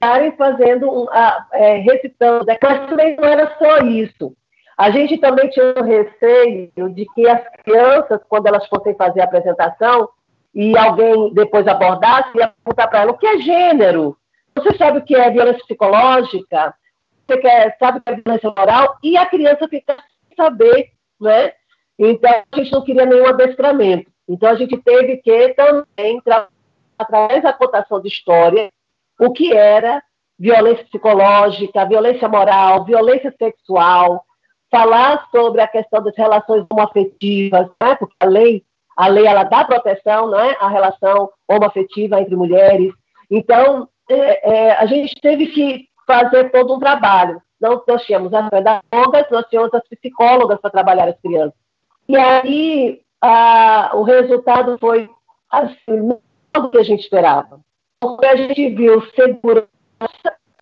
estarem fazendo, um, a, é, recitando, mas também não era só isso. A gente também tinha um receio de que as crianças, quando elas fossem fazer a apresentação, e alguém depois abordasse, ia perguntar para ela o que é gênero. Você sabe o que é violência psicológica? Você quer, sabe o que é violência moral? E a criança fica sem saber, né? Então, a gente não queria nenhum adestramento. Então, a gente teve que também, através da cotação de história, o que era violência psicológica, violência moral, violência sexual, falar sobre a questão das relações homoafetivas, né? porque a lei, a lei ela dá proteção né? à relação homoafetiva entre mulheres. Então, é, é, a gente teve que fazer todo um trabalho. Não, nós tínhamos as pedagogas, nós tínhamos as psicólogas para trabalhar as crianças. E aí, a, o resultado foi assim, não do que a gente esperava. Porque a gente viu segurança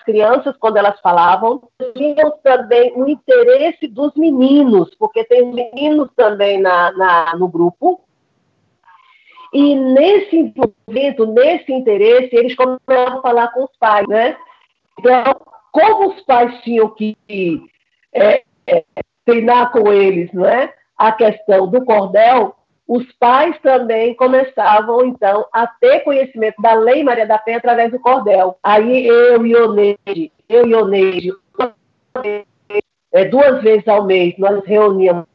crianças, quando elas falavam, tinham também o interesse dos meninos, porque tem meninos também na, na no grupo. E nesse envolvimento, nesse interesse, eles começaram a falar com os pais, né? Então, como os pais tinham que é, é, treinar com eles, não é? A questão do cordel, os pais também começavam, então, a ter conhecimento da Lei Maria da Penha através do cordel. Aí eu e o Neide, eu e o Neide, é, duas vezes ao mês, nós reuníamos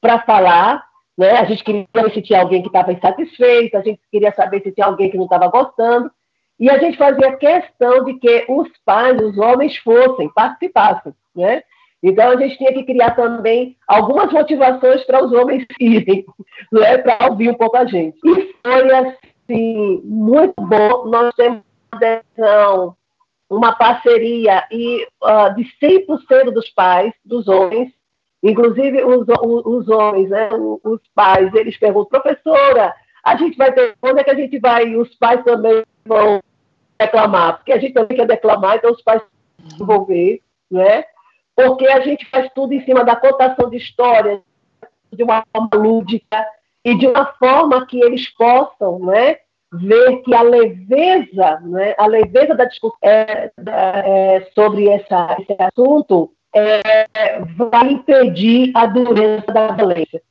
para falar, né? A gente queria saber se tinha alguém que estava insatisfeito, a gente queria saber se tinha alguém que não estava gostando, e a gente fazia questão de que os pais, os homens, fossem, participassem, né? Então, a gente tinha que criar também algumas motivações para os homens irem, não é? para ouvir um pouco a gente. E foi, assim, muito bom. Nós temos uma parceria e, uh, de 100% dos pais, dos homens, inclusive os, os, homens, né? os pais, eles perguntam, professora, a gente vai ter, quando é que a gente vai, os pais também vão reclamar, porque a gente também quer declamar, então os pais vão envolver, né? Porque a gente faz tudo em cima da cotação de histórias, de uma forma lúdica e de uma forma que eles possam né, ver que a leveza, né, a leveza da discussão é, é, sobre essa, esse assunto é, vai impedir a dureza da violência.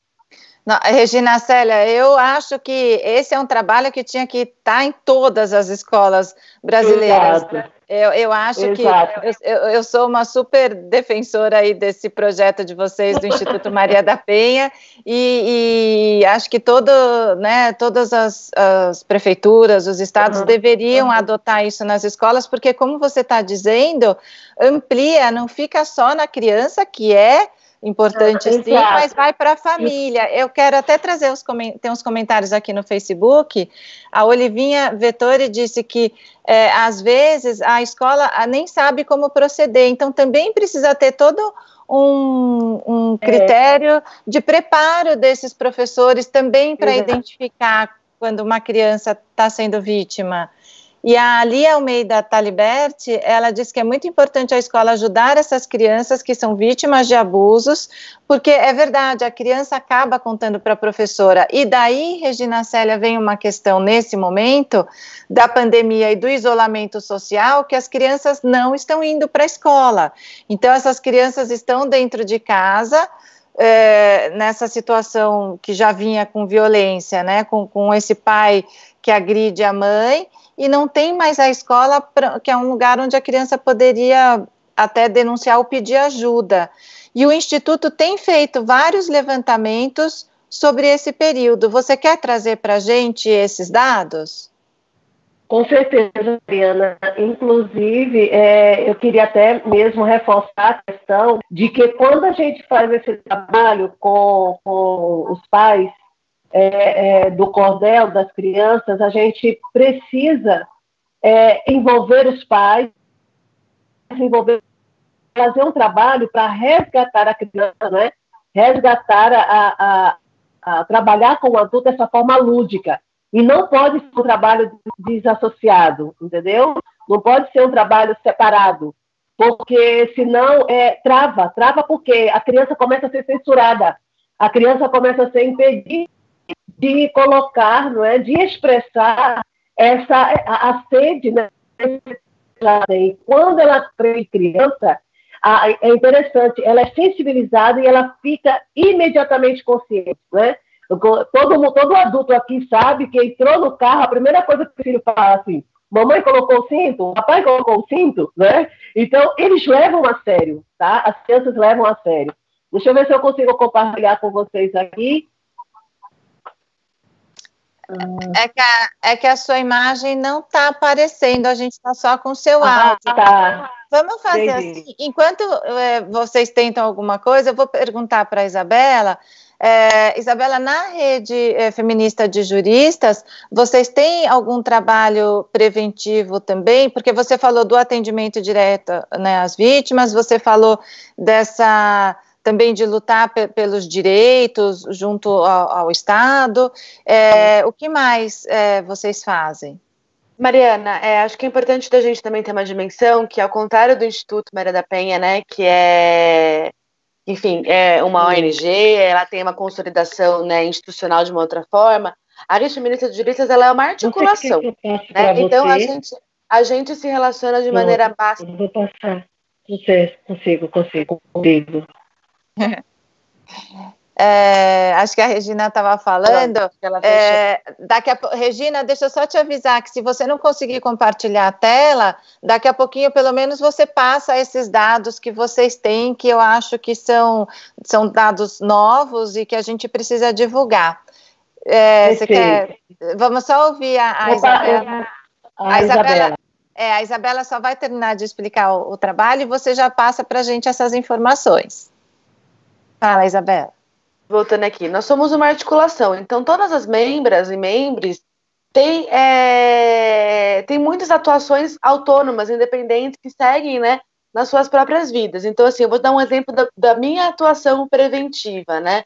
Não, Regina Célia, eu acho que esse é um trabalho que tinha que estar em todas as escolas brasileiras. Exato. Eu, eu acho Exato. que eu, eu, sou uma super defensora aí desse projeto de vocês do Instituto Maria da Penha e, e acho que todo, né, todas as, as prefeituras, os estados uhum. deveriam uhum. adotar isso nas escolas, porque como você está dizendo, amplia, não fica só na criança que é importante sim, mas vai para a família. Eu quero até trazer os tem uns comentários aqui no Facebook. A Olivinha Vettori disse que é, às vezes a escola nem sabe como proceder, então também precisa ter todo um, um é. critério é. de preparo desses professores também para identificar quando uma criança está sendo vítima. E a Lia Almeida Taliberti, ela diz que é muito importante a escola ajudar essas crianças que são vítimas de abusos, porque é verdade, a criança acaba contando para a professora. E daí, Regina Célia, vem uma questão nesse momento da pandemia e do isolamento social, que as crianças não estão indo para a escola. Então, essas crianças estão dentro de casa, é, nessa situação que já vinha com violência, né, com, com esse pai que agride a mãe, e não tem mais a escola, pra, que é um lugar onde a criança poderia até denunciar ou pedir ajuda. E o Instituto tem feito vários levantamentos sobre esse período. Você quer trazer para a gente esses dados? Com certeza, Mariana. Inclusive, é, eu queria até mesmo reforçar a questão de que quando a gente faz esse trabalho com, com os pais, é, é, do cordel das crianças, a gente precisa é, envolver os pais, envolver, fazer um trabalho para resgatar a criança, né? resgatar a, a, a, trabalhar com o adulto dessa forma lúdica. E não pode ser um trabalho desassociado, entendeu? Não pode ser um trabalho separado, porque senão é, trava, trava porque a criança começa a ser censurada a criança começa a ser impedida de colocar, não é, de expressar essa a, a sede, né? Quando ela é criança, a, é interessante, ela é sensibilizada e ela fica imediatamente consciente, né? Todo, todo adulto aqui sabe que entrou no carro, a primeira coisa que o filho fala assim, mamãe colocou o cinto, papai colocou o cinto, né? Então, eles levam a sério, tá? As crianças levam a sério. Deixa eu ver se eu consigo compartilhar com vocês aqui. É que, a, é que a sua imagem não está aparecendo, a gente está só com o seu ah, áudio. Tá. Vamos fazer Entendi. assim. Enquanto é, vocês tentam alguma coisa, eu vou perguntar para a Isabela. É, Isabela, na rede é, feminista de juristas, vocês têm algum trabalho preventivo também? Porque você falou do atendimento direto né, às vítimas, você falou dessa também de lutar pelos direitos junto ao, ao Estado. É, o que mais é, vocês fazem? Mariana, é, acho que é importante da gente também ter uma dimensão que, ao contrário do Instituto Maria da Penha, né, que é, enfim, é uma ONG, ela tem uma consolidação né, institucional de uma outra forma, a Rede Feminista de Juristas ela é uma articulação. Né? Então, a gente, a gente se relaciona de maneira básica. Vou passar. Não sei, consigo, consigo, consigo. É, acho que a Regina estava falando. É, daqui a, Regina, deixa eu só te avisar que se você não conseguir compartilhar a tela, daqui a pouquinho, pelo menos, você passa esses dados que vocês têm, que eu acho que são, são dados novos e que a gente precisa divulgar. É, você quer? Vamos só ouvir a, a Isabela. A, a Isabela. É, a Isabela só vai terminar de explicar o, o trabalho e você já passa para a gente essas informações. Fala, Isabela. Voltando aqui, nós somos uma articulação, então todas as membras e membros têm, é, têm muitas atuações autônomas, independentes, que seguem né, nas suas próprias vidas. Então, assim, eu vou dar um exemplo da, da minha atuação preventiva, né?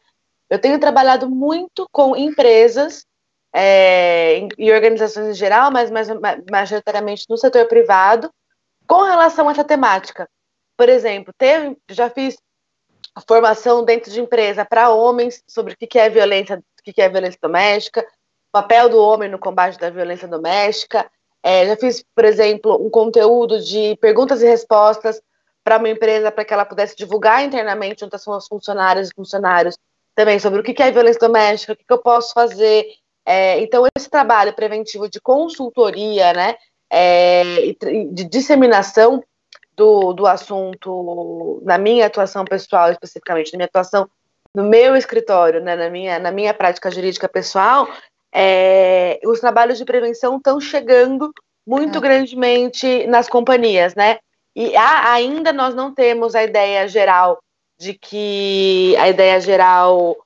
Eu tenho trabalhado muito com empresas é, e organizações em geral, mas mais, majoritariamente no setor privado, com relação a essa temática. Por exemplo, teve, já fiz formação dentro de empresa para homens sobre o que é violência, o que é violência doméstica, papel do homem no combate da violência doméstica. É, já fiz, por exemplo, um conteúdo de perguntas e respostas para uma empresa para que ela pudesse divulgar internamente junto às suas funcionárias e funcionários também sobre o que é violência doméstica, o que, eu posso fazer. É, então, esse trabalho preventivo de consultoria, né, é, de disseminação do, do assunto na minha atuação pessoal, especificamente, na minha atuação no meu escritório, né, na, minha, na minha prática jurídica pessoal, é, os trabalhos de prevenção estão chegando muito é. grandemente nas companhias, né? E ainda nós não temos a ideia geral de que a ideia geral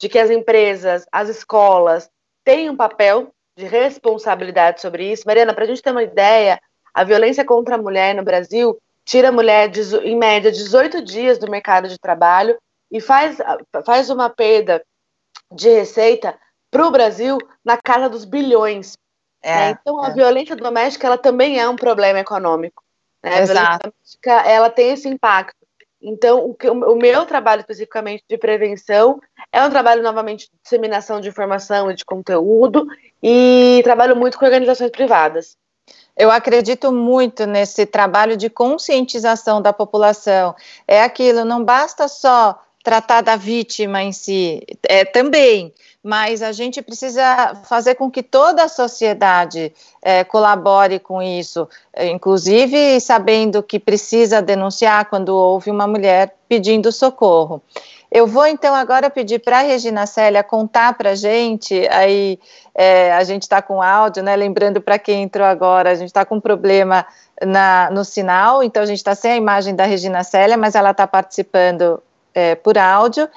de que as empresas, as escolas têm um papel de responsabilidade sobre isso. Mariana, para a gente ter uma ideia, a violência contra a mulher no Brasil tira a mulher, em média, 18 dias do mercado de trabalho e faz, faz uma perda de receita para o Brasil na casa dos bilhões. É, né? Então, a é. violência doméstica ela também é um problema econômico. Né? A violência doméstica ela tem esse impacto. Então, o, que, o meu trabalho especificamente de prevenção é um trabalho novamente de disseminação de informação e de conteúdo e trabalho muito com organizações privadas. Eu acredito muito nesse trabalho de conscientização da população. É aquilo, não basta só tratar da vítima em si, é, também, mas a gente precisa fazer com que toda a sociedade é, colabore com isso, inclusive sabendo que precisa denunciar quando houve uma mulher pedindo socorro. Eu vou então agora pedir para a Regina Célia contar para a gente, aí é, a gente está com áudio, né? Lembrando para quem entrou agora, a gente está com problema na, no sinal, então a gente está sem a imagem da Regina Célia, mas ela está participando é, por áudio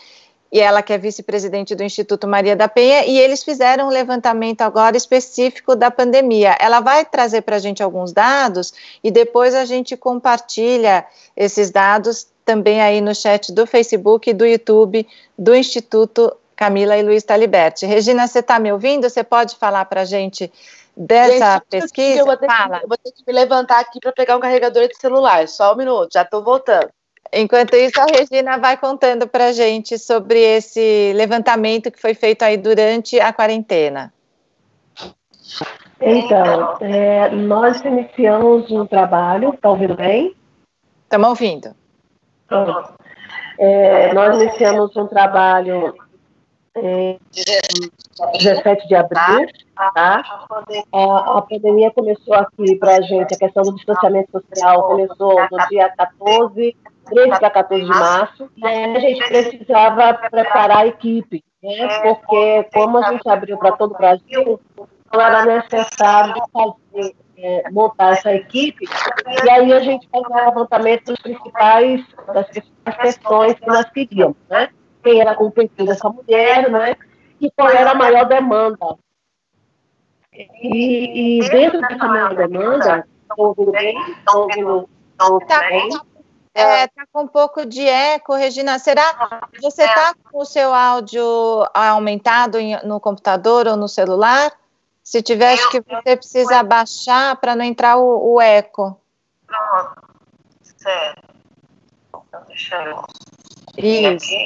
e ela que é vice-presidente do Instituto Maria da Penha, e eles fizeram um levantamento agora específico da pandemia. Ela vai trazer para a gente alguns dados e depois a gente compartilha esses dados também aí no chat do Facebook e do YouTube do Instituto Camila e Luiz Taliberti. Regina, você está me ouvindo? Você pode falar para a gente dessa gente, pesquisa? Eu vou, ter Fala. Que, eu vou ter que me levantar aqui para pegar um carregador de celular. Só um minuto, já estou voltando. Enquanto isso, a Regina vai contando para a gente sobre esse levantamento que foi feito aí durante a quarentena. Então, é, nós iniciamos um trabalho, está ouvindo bem? Estamos ouvindo. É, nós iniciamos um trabalho em 17 de abril, tá? A, a pandemia começou aqui para a gente, a questão do distanciamento social começou no dia 14, 13 para 14 de março, e a gente precisava preparar a equipe, né? porque como a gente abriu para todo o Brasil, então era necessário fazer, é, montar essa equipe, e aí a gente faz o levantamento dos principais, das principais questões que nós queríamos, né? Quem era o perfil dessa mulher, né? E qual era a maior demanda. E, e dentro dessa maior demanda, estão ouvindo bem? Estão ouvindo, bem? É, tá com um pouco de eco, Regina. Será que você está com o seu áudio aumentado no computador ou no celular? Se tiver, acho que você precisa abaixar para não entrar o, o, eco. Pronto. Certo. Então, deixa eu. Isso. Aqui.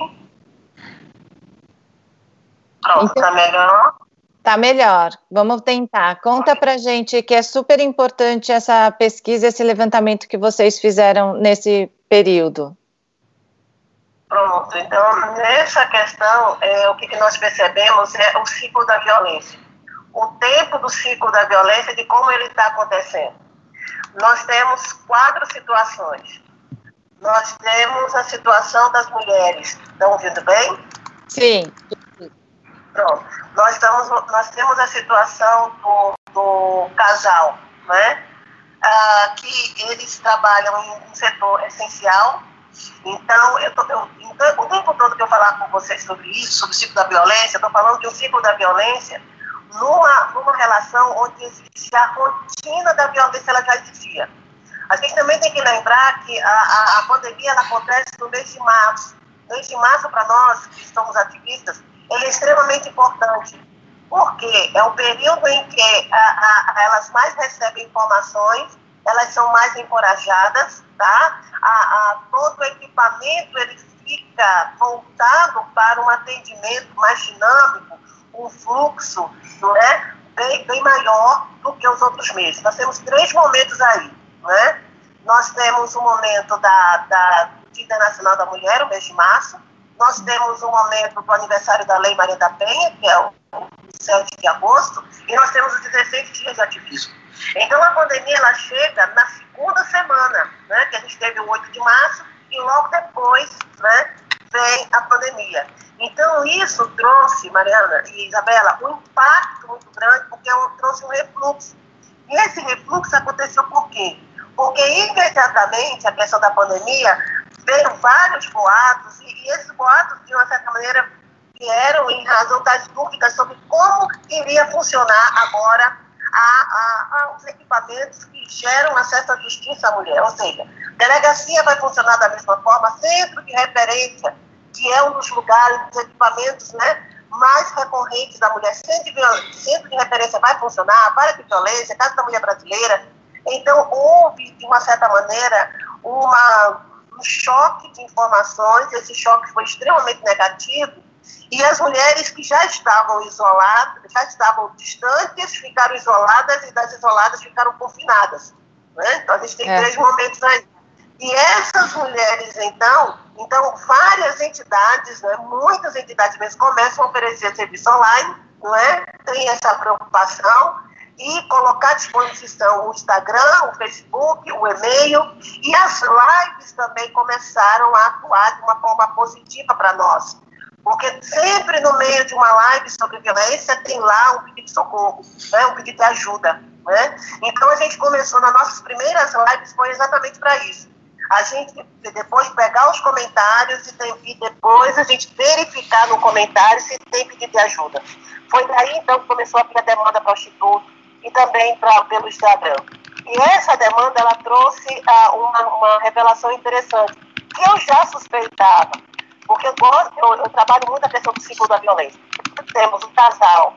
Pronto, então, tá melhor? Tá melhor. Vamos tentar. Conta pra gente que é super importante essa pesquisa, esse levantamento que vocês fizeram nesse período. Pronto. Então, nessa questão, é, o que, que nós percebemos é o ciclo da violência o tempo do ciclo da violência, de como ele está acontecendo. Nós temos quatro situações. Nós temos a situação das mulheres. Estão ouvindo bem? Sim. Pronto. Nós, estamos, nós temos a situação do, do casal, né? Ah, que eles trabalham em um setor essencial. Então, eu tô, eu, então, o tempo todo que eu falar com vocês sobre isso, sobre o ciclo da violência, estou falando de um ciclo da violência numa, numa relação onde existe a rotina da violência, ela já existia. A gente também tem que lembrar que a, a, a pandemia ela acontece no mês de março. O mês de março, para nós que somos ativistas, ele é extremamente importante, porque é o período em que a, elas mais recebem informações, elas são mais encorajadas, tá? A, todo o equipamento ele fica voltado para um atendimento mais dinâmico, um fluxo não é, bem, bem maior do que os outros meses. Nós temos três momentos aí. Né? Nós temos o momento da, da Dia Internacional da Mulher, o mês de março. Nós temos o momento do aniversário da Lei Maria da Penha, que é o 7 de agosto, e nós temos os 16 dias de ativismo. Então, a pandemia ela chega na segunda semana, né, que a gente teve o 8 de março, e logo depois né, vem a pandemia. Então, isso trouxe, Mariana e Isabela, um impacto muito grande, porque é trouxe um refluxo. E esse refluxo aconteceu por quê? Porque imediatamente a questão da pandemia veio vários boatos, e, e esses boatos, de uma certa maneira, vieram em razão das dúvidas sobre como iria funcionar agora a, a, a, os equipamentos que geram acesso à justiça à mulher. Ou seja, delegacia vai funcionar da mesma forma, centro de referência que é um dos lugares, dos equipamentos né, mais recorrentes da mulher. Centro de, centro de referência vai funcionar, para de violência, Casa da Mulher Brasileira. Então, houve, de uma certa maneira, uma, um choque de informações, esse choque foi extremamente negativo, e as mulheres que já estavam isoladas, já estavam distantes, ficaram isoladas, e das isoladas ficaram confinadas. Né? Então, a gente tem é. três momentos aí. E essas mulheres, então, então várias entidades, né, muitas entidades mesmo começam a oferecer serviço online, não é? Tem essa preocupação e colocar à disposição o Instagram, o Facebook, o e-mail e as lives também começaram a atuar de uma forma positiva para nós. Porque sempre no meio de uma live sobre violência tem lá um pedido de socorro, né, um pedido de ajuda. Né? Então a gente começou nas nossas primeiras lives foi exatamente para isso a gente depois pegar os comentários e, tem, depois a gente verificar no comentário se tem pedido de ajuda. Foi daí então que começou a vir a demanda para o Instituto e também pra, pelo Instagram. E essa demanda ela trouxe ah, uma, uma revelação interessante, que eu já suspeitava, porque eu, gosto, eu, eu trabalho muito a questão do ciclo da violência. Temos um casal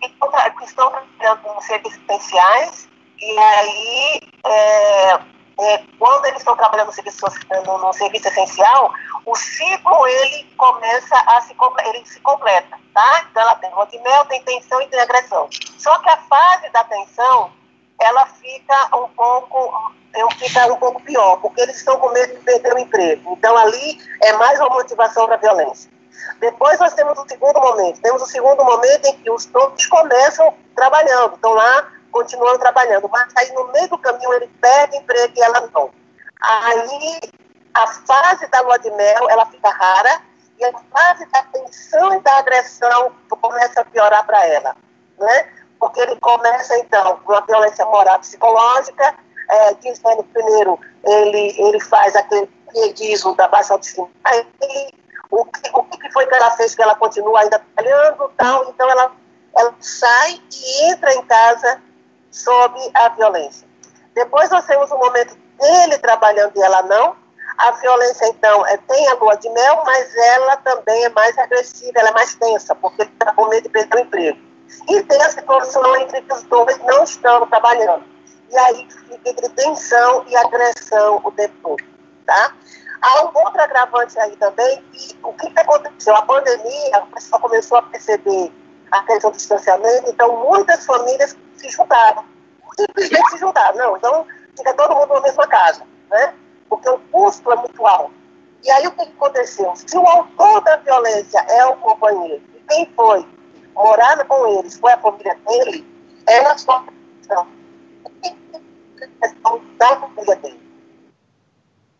que estão trabalhando com serviços essenciais, e aí é, é, quando eles estão trabalhando no serviço, no, no serviço essencial, o ciclo ele começa a se, ele se completa, tá? Então ela tem mel, tem tensão e tem agressão. Só que a fase da tensão, ela fica um pouco, eu fica um pouco pior, porque eles estão com medo de perder o emprego. Então ali é mais uma motivação para a violência. Depois nós temos o segundo momento. Temos o segundo momento em que os todos começam trabalhando, estão lá continuando trabalhando, mas aí no meio do caminho ele perde emprego e ela não. Aí a fase da lua de mel ela fica rara e a fase da tensão e da agressão começa a piorar para ela, né? Porque ele começa então com uma violência moral psicológica, é, dizendo primeiro ele ele faz aquele pieguismo da baixa autoestima. Aí o que, o que foi que ela fez que ela continua ainda trabalhando tal, então ela ela sai e entra em casa sob a violência. Depois nós temos o momento dele trabalhando e ela não. A violência, então, é, tem a lua de mel, mas ela também é mais agressiva, ela é mais tensa, porque ele está com medo de perder o emprego. E tem a situação entre que os dois não estão trabalhando. E aí fica entre tensão e agressão o tempo. Tá? Há um outro agravante aí também, que o que aconteceu? A pandemia, o pessoal começou a perceber a questão do distanciamento, então muitas famílias se juntaram. Simplesmente se juntaram. Não, então fica todo mundo na mesma casa, né? Porque o custo é muito alto. E aí o que aconteceu? Se o autor da violência é o companheiro, e quem foi morar com eles foi a família dele, ela só questão da família dele.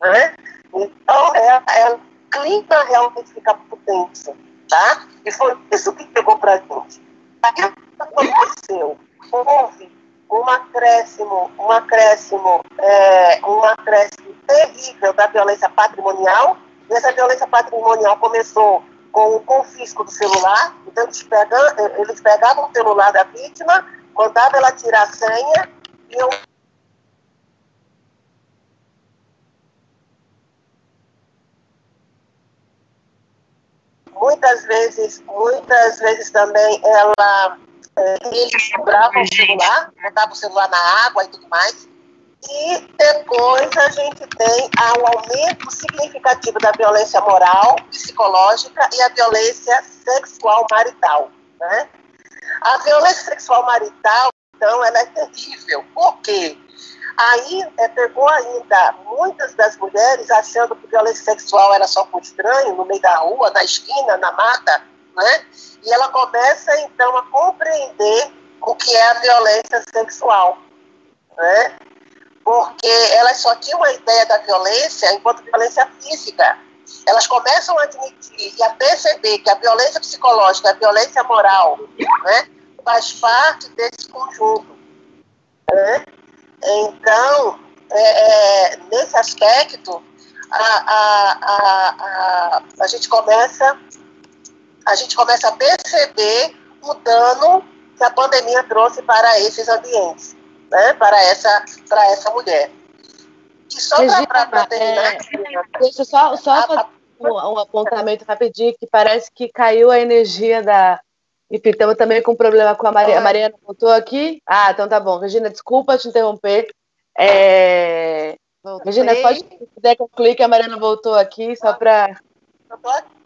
Né? Então, é, é, o clima realmente fica potente, tá? E foi isso que pegou pra gente. Aí o que aconteceu? houve um acréscimo, um acréscimo, é, um acréscimo terrível da violência patrimonial. E essa violência patrimonial começou com o confisco do celular. Então, eles, pegam, eles pegavam o celular da vítima, mandavam ela tirar a senha e eu muitas vezes, muitas vezes também ela eles quebravam o celular, botavam o celular na água e tudo mais. E depois a gente tem um aumento significativo da violência moral, psicológica e a violência sexual marital. Né? A violência sexual marital, então, ela é terrível. Por quê? Aí é, pegou ainda muitas das mulheres achando que violência sexual era só com estranho, no meio da rua, na esquina, na mata, né? E ela começa, então, a compreender o que é a violência sexual, né? Porque elas só tinham uma ideia da violência enquanto violência física. Elas começam a admitir e a perceber que a violência psicológica, a violência moral, né, faz parte desse conjunto. Né? Então, é, é, nesse aspecto, a, a, a, a, gente começa a gente começa a perceber o dano que a pandemia trouxe para esses ambientes, né? para, essa, para essa mulher. E só para terminar. É, deixa só, só a, um, um, apontamento rapidinho, que parece que caiu a energia da. Enfim, estamos também com problema com a Maria. A Mariana voltou aqui? Ah, então tá bom. Regina, desculpa te interromper. É... Regina, pode, concluir que a Mariana voltou aqui, só para. Eu tô aqui.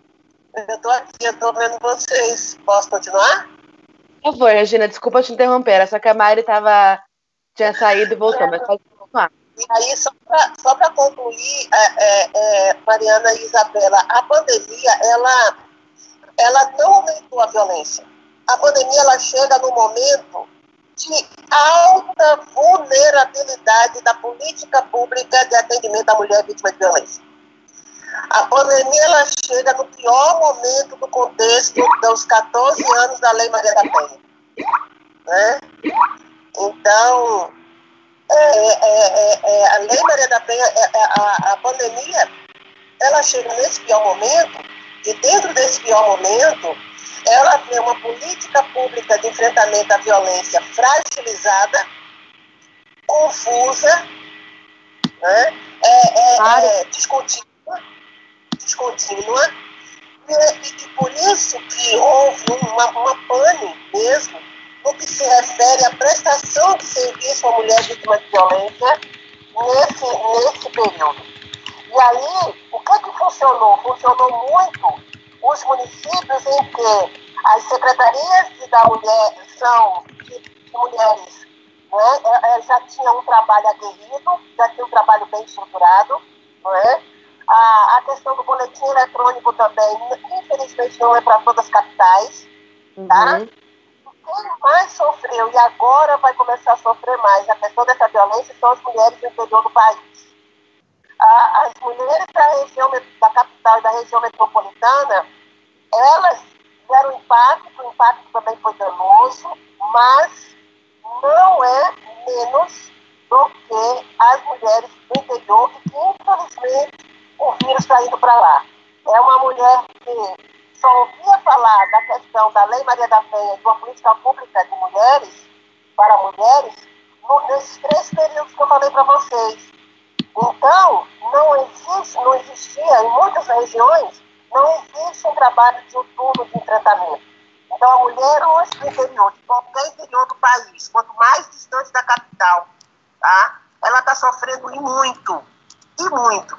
Eu estou aqui, eu estou vendo vocês. Posso continuar? Por favor, Regina, desculpa te interromper. Era só que a Mari tava, tinha saído e voltou, mas pode continuar. E aí, só para concluir, é, é, é, Mariana e Isabela, a pandemia, ela, ela não aumentou a violência. A pandemia, ela chega no momento de alta vulnerabilidade da política pública de atendimento à mulher vítima de violência. A pandemia ela chega no pior momento do contexto dos 14 anos da Lei Maria da Penha. Né? Então, é, é, é, a Lei Maria da Penha, a, a pandemia, ela chega nesse pior momento, e dentro desse pior momento, ela tem uma política pública de enfrentamento à violência fragilizada, confusa, né? é, é, é, discutida descontínua, e, e, por isso que houve uma, uma pane mesmo no que se refere à prestação de serviço à mulher vítima de violência nesse nesse período. E aí, o que, que funcionou? Funcionou muito os municípios em que as secretarias da mulher são de, de mulheres né, é, é, já tinham um trabalho aguerrido, já tinha um trabalho bem estruturado. Né? A, a questão do boletim eletrônico também, infelizmente, não é para todas as capitais. Tá? Uhum. Quem mais sofreu e agora vai começar a sofrer mais a questão dessa violência são as mulheres do interior do país. As mulheres da região da capital e da região metropolitana, elas tiveram impacto, o impacto também foi danoso, mas não é menos do que as mulheres do interior que, infelizmente, o vírus está indo para lá. É uma mulher que só ouvia falar da questão da Lei Maria da Penha, de uma política pública de mulheres, para mulheres, nesses três períodos que eu falei para vocês. Então, não existe, não existia, em muitas regiões, não existe um trabalho de turno de enfrentamento. Então, a mulher hoje do interior, de qualquer interior do país, quanto mais distante da capital, tá? ela está sofrendo e muito, e muito,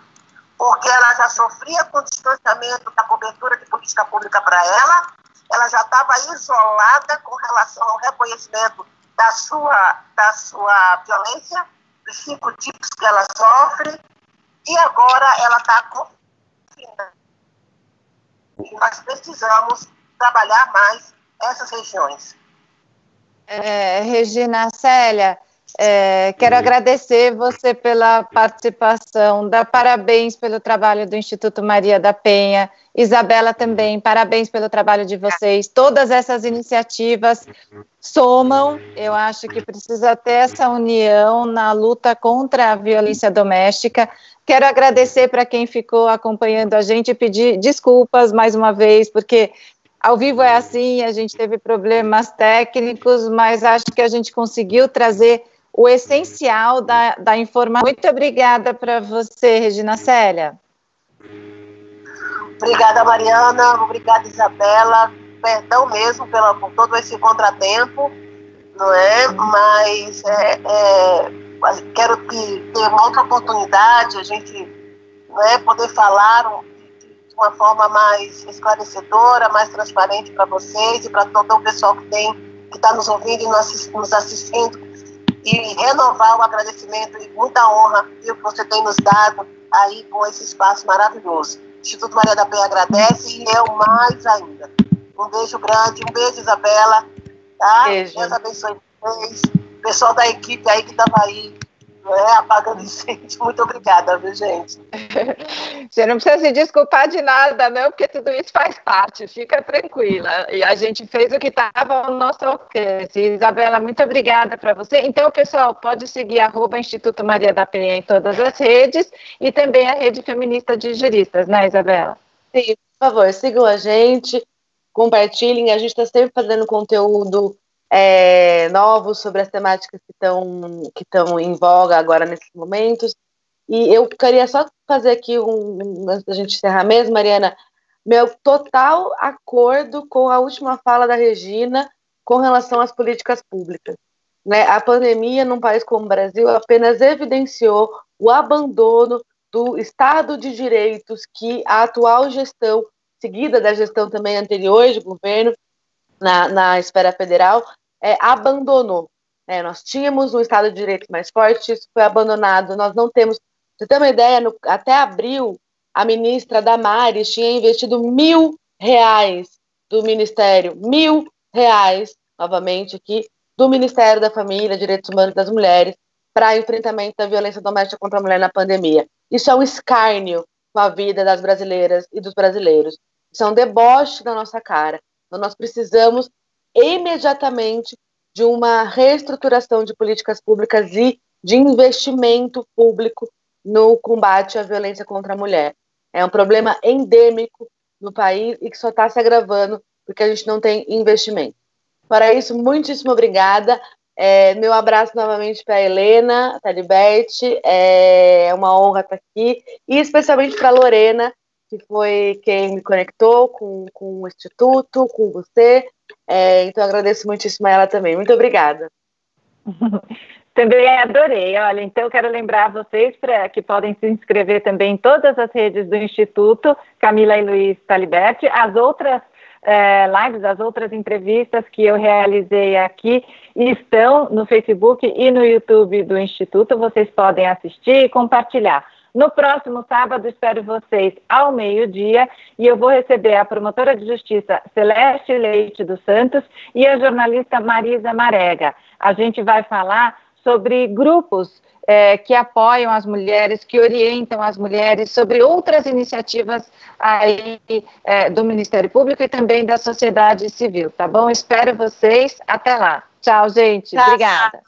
porque ela já sofria com o distanciamento da cobertura de política pública para ela, ela já estava isolada com relação ao reconhecimento da sua, da sua violência, dos cinco tipos que ela sofre, e agora ela está confinada e nós precisamos trabalhar mais essas regiões. É, Regina Célia, é, quero agradecer você pela participação, dar parabéns pelo trabalho do Instituto Maria da Penha. Isabela também, parabéns pelo trabalho de vocês. Todas essas iniciativas somam, eu acho que precisa ter essa união na luta contra a violência doméstica. Quero agradecer para quem ficou acompanhando a gente e pedir desculpas mais uma vez, porque ao vivo é assim, a gente teve problemas técnicos, mas acho que a gente conseguiu trazer o essencial da, da informação. Muito obrigada para você, Regina Célia. Obrigada, Mariana. Obrigada, Isabela. Perdão mesmo pela, por todo esse contratempo, não é? Mas é, é quero que ter uma outra oportunidade, a gente né, poder falar de uma forma mais esclarecedora, mais transparente para vocês e para todo o pessoal que tem que está nos ouvindo e nos assistindo e renovar o agradecimento e muita honra que você tem nos dado aí com esse espaço maravilhoso. O Instituto Maria da Penha agradece e eu mais ainda. Um beijo grande, um beijo, Isabela. Tá? Beijo. Deus abençoe vocês pessoal da equipe aí que estava aí é, apagando incêndio. Muito obrigada, viu, gente? Você não precisa se desculpar de nada, não, porque tudo isso faz parte, fica tranquila. E a gente fez o que estava ao nosso alcance. Isabela, muito obrigada para você. Então, pessoal, pode seguir arroba Instituto Maria da Penha em todas as redes e também a rede feminista de juristas, né, Isabela? Sim, por favor, sigam a gente, compartilhem. A gente está sempre fazendo conteúdo é, novos sobre as temáticas que estão que estão em voga agora nesses momentos. E eu queria só fazer aqui um, antes da gente encerrar mesmo, Mariana, meu total acordo com a última fala da Regina com relação às políticas públicas. Né? A pandemia, num país como o Brasil, apenas evidenciou o abandono do Estado de Direitos que a atual gestão, seguida da gestão também anterior de governo, na, na esfera federal, é, abandonou. É, nós tínhamos um Estado de Direito mais forte, isso foi abandonado. Nós não temos. Você tem uma ideia? No, até abril, a ministra Damares tinha investido mil reais do Ministério, mil reais, novamente aqui, do Ministério da Família, Direitos Humanos das Mulheres, para enfrentamento da violência doméstica contra a mulher na pandemia. Isso é um escárnio com a vida das brasileiras e dos brasileiros. Isso é um deboche da nossa cara. Então, nós precisamos imediatamente de uma reestruturação de políticas públicas e de investimento público no combate à violência contra a mulher. É um problema endêmico no país e que só está se agravando porque a gente não tem investimento. Para isso, muitíssimo obrigada. É, meu abraço novamente para a Helena, Talibete, é uma honra estar aqui, e especialmente para a Lorena, que foi quem me conectou com, com o Instituto, com você, é, então agradeço muitíssimo a ela também. Muito obrigada. Também adorei. Olha, então quero lembrar vocês pra, que podem se inscrever também em todas as redes do Instituto Camila e Luiz Taliberti. As outras é, lives, as outras entrevistas que eu realizei aqui estão no Facebook e no YouTube do Instituto. Vocês podem assistir e compartilhar. No próximo sábado, espero vocês ao meio-dia e eu vou receber a promotora de justiça Celeste Leite dos Santos e a jornalista Marisa Marega. A gente vai falar sobre grupos é, que apoiam as mulheres, que orientam as mulheres, sobre outras iniciativas aí é, do Ministério Público e também da sociedade civil, tá bom? Espero vocês. Até lá. Tchau, gente. Obrigada.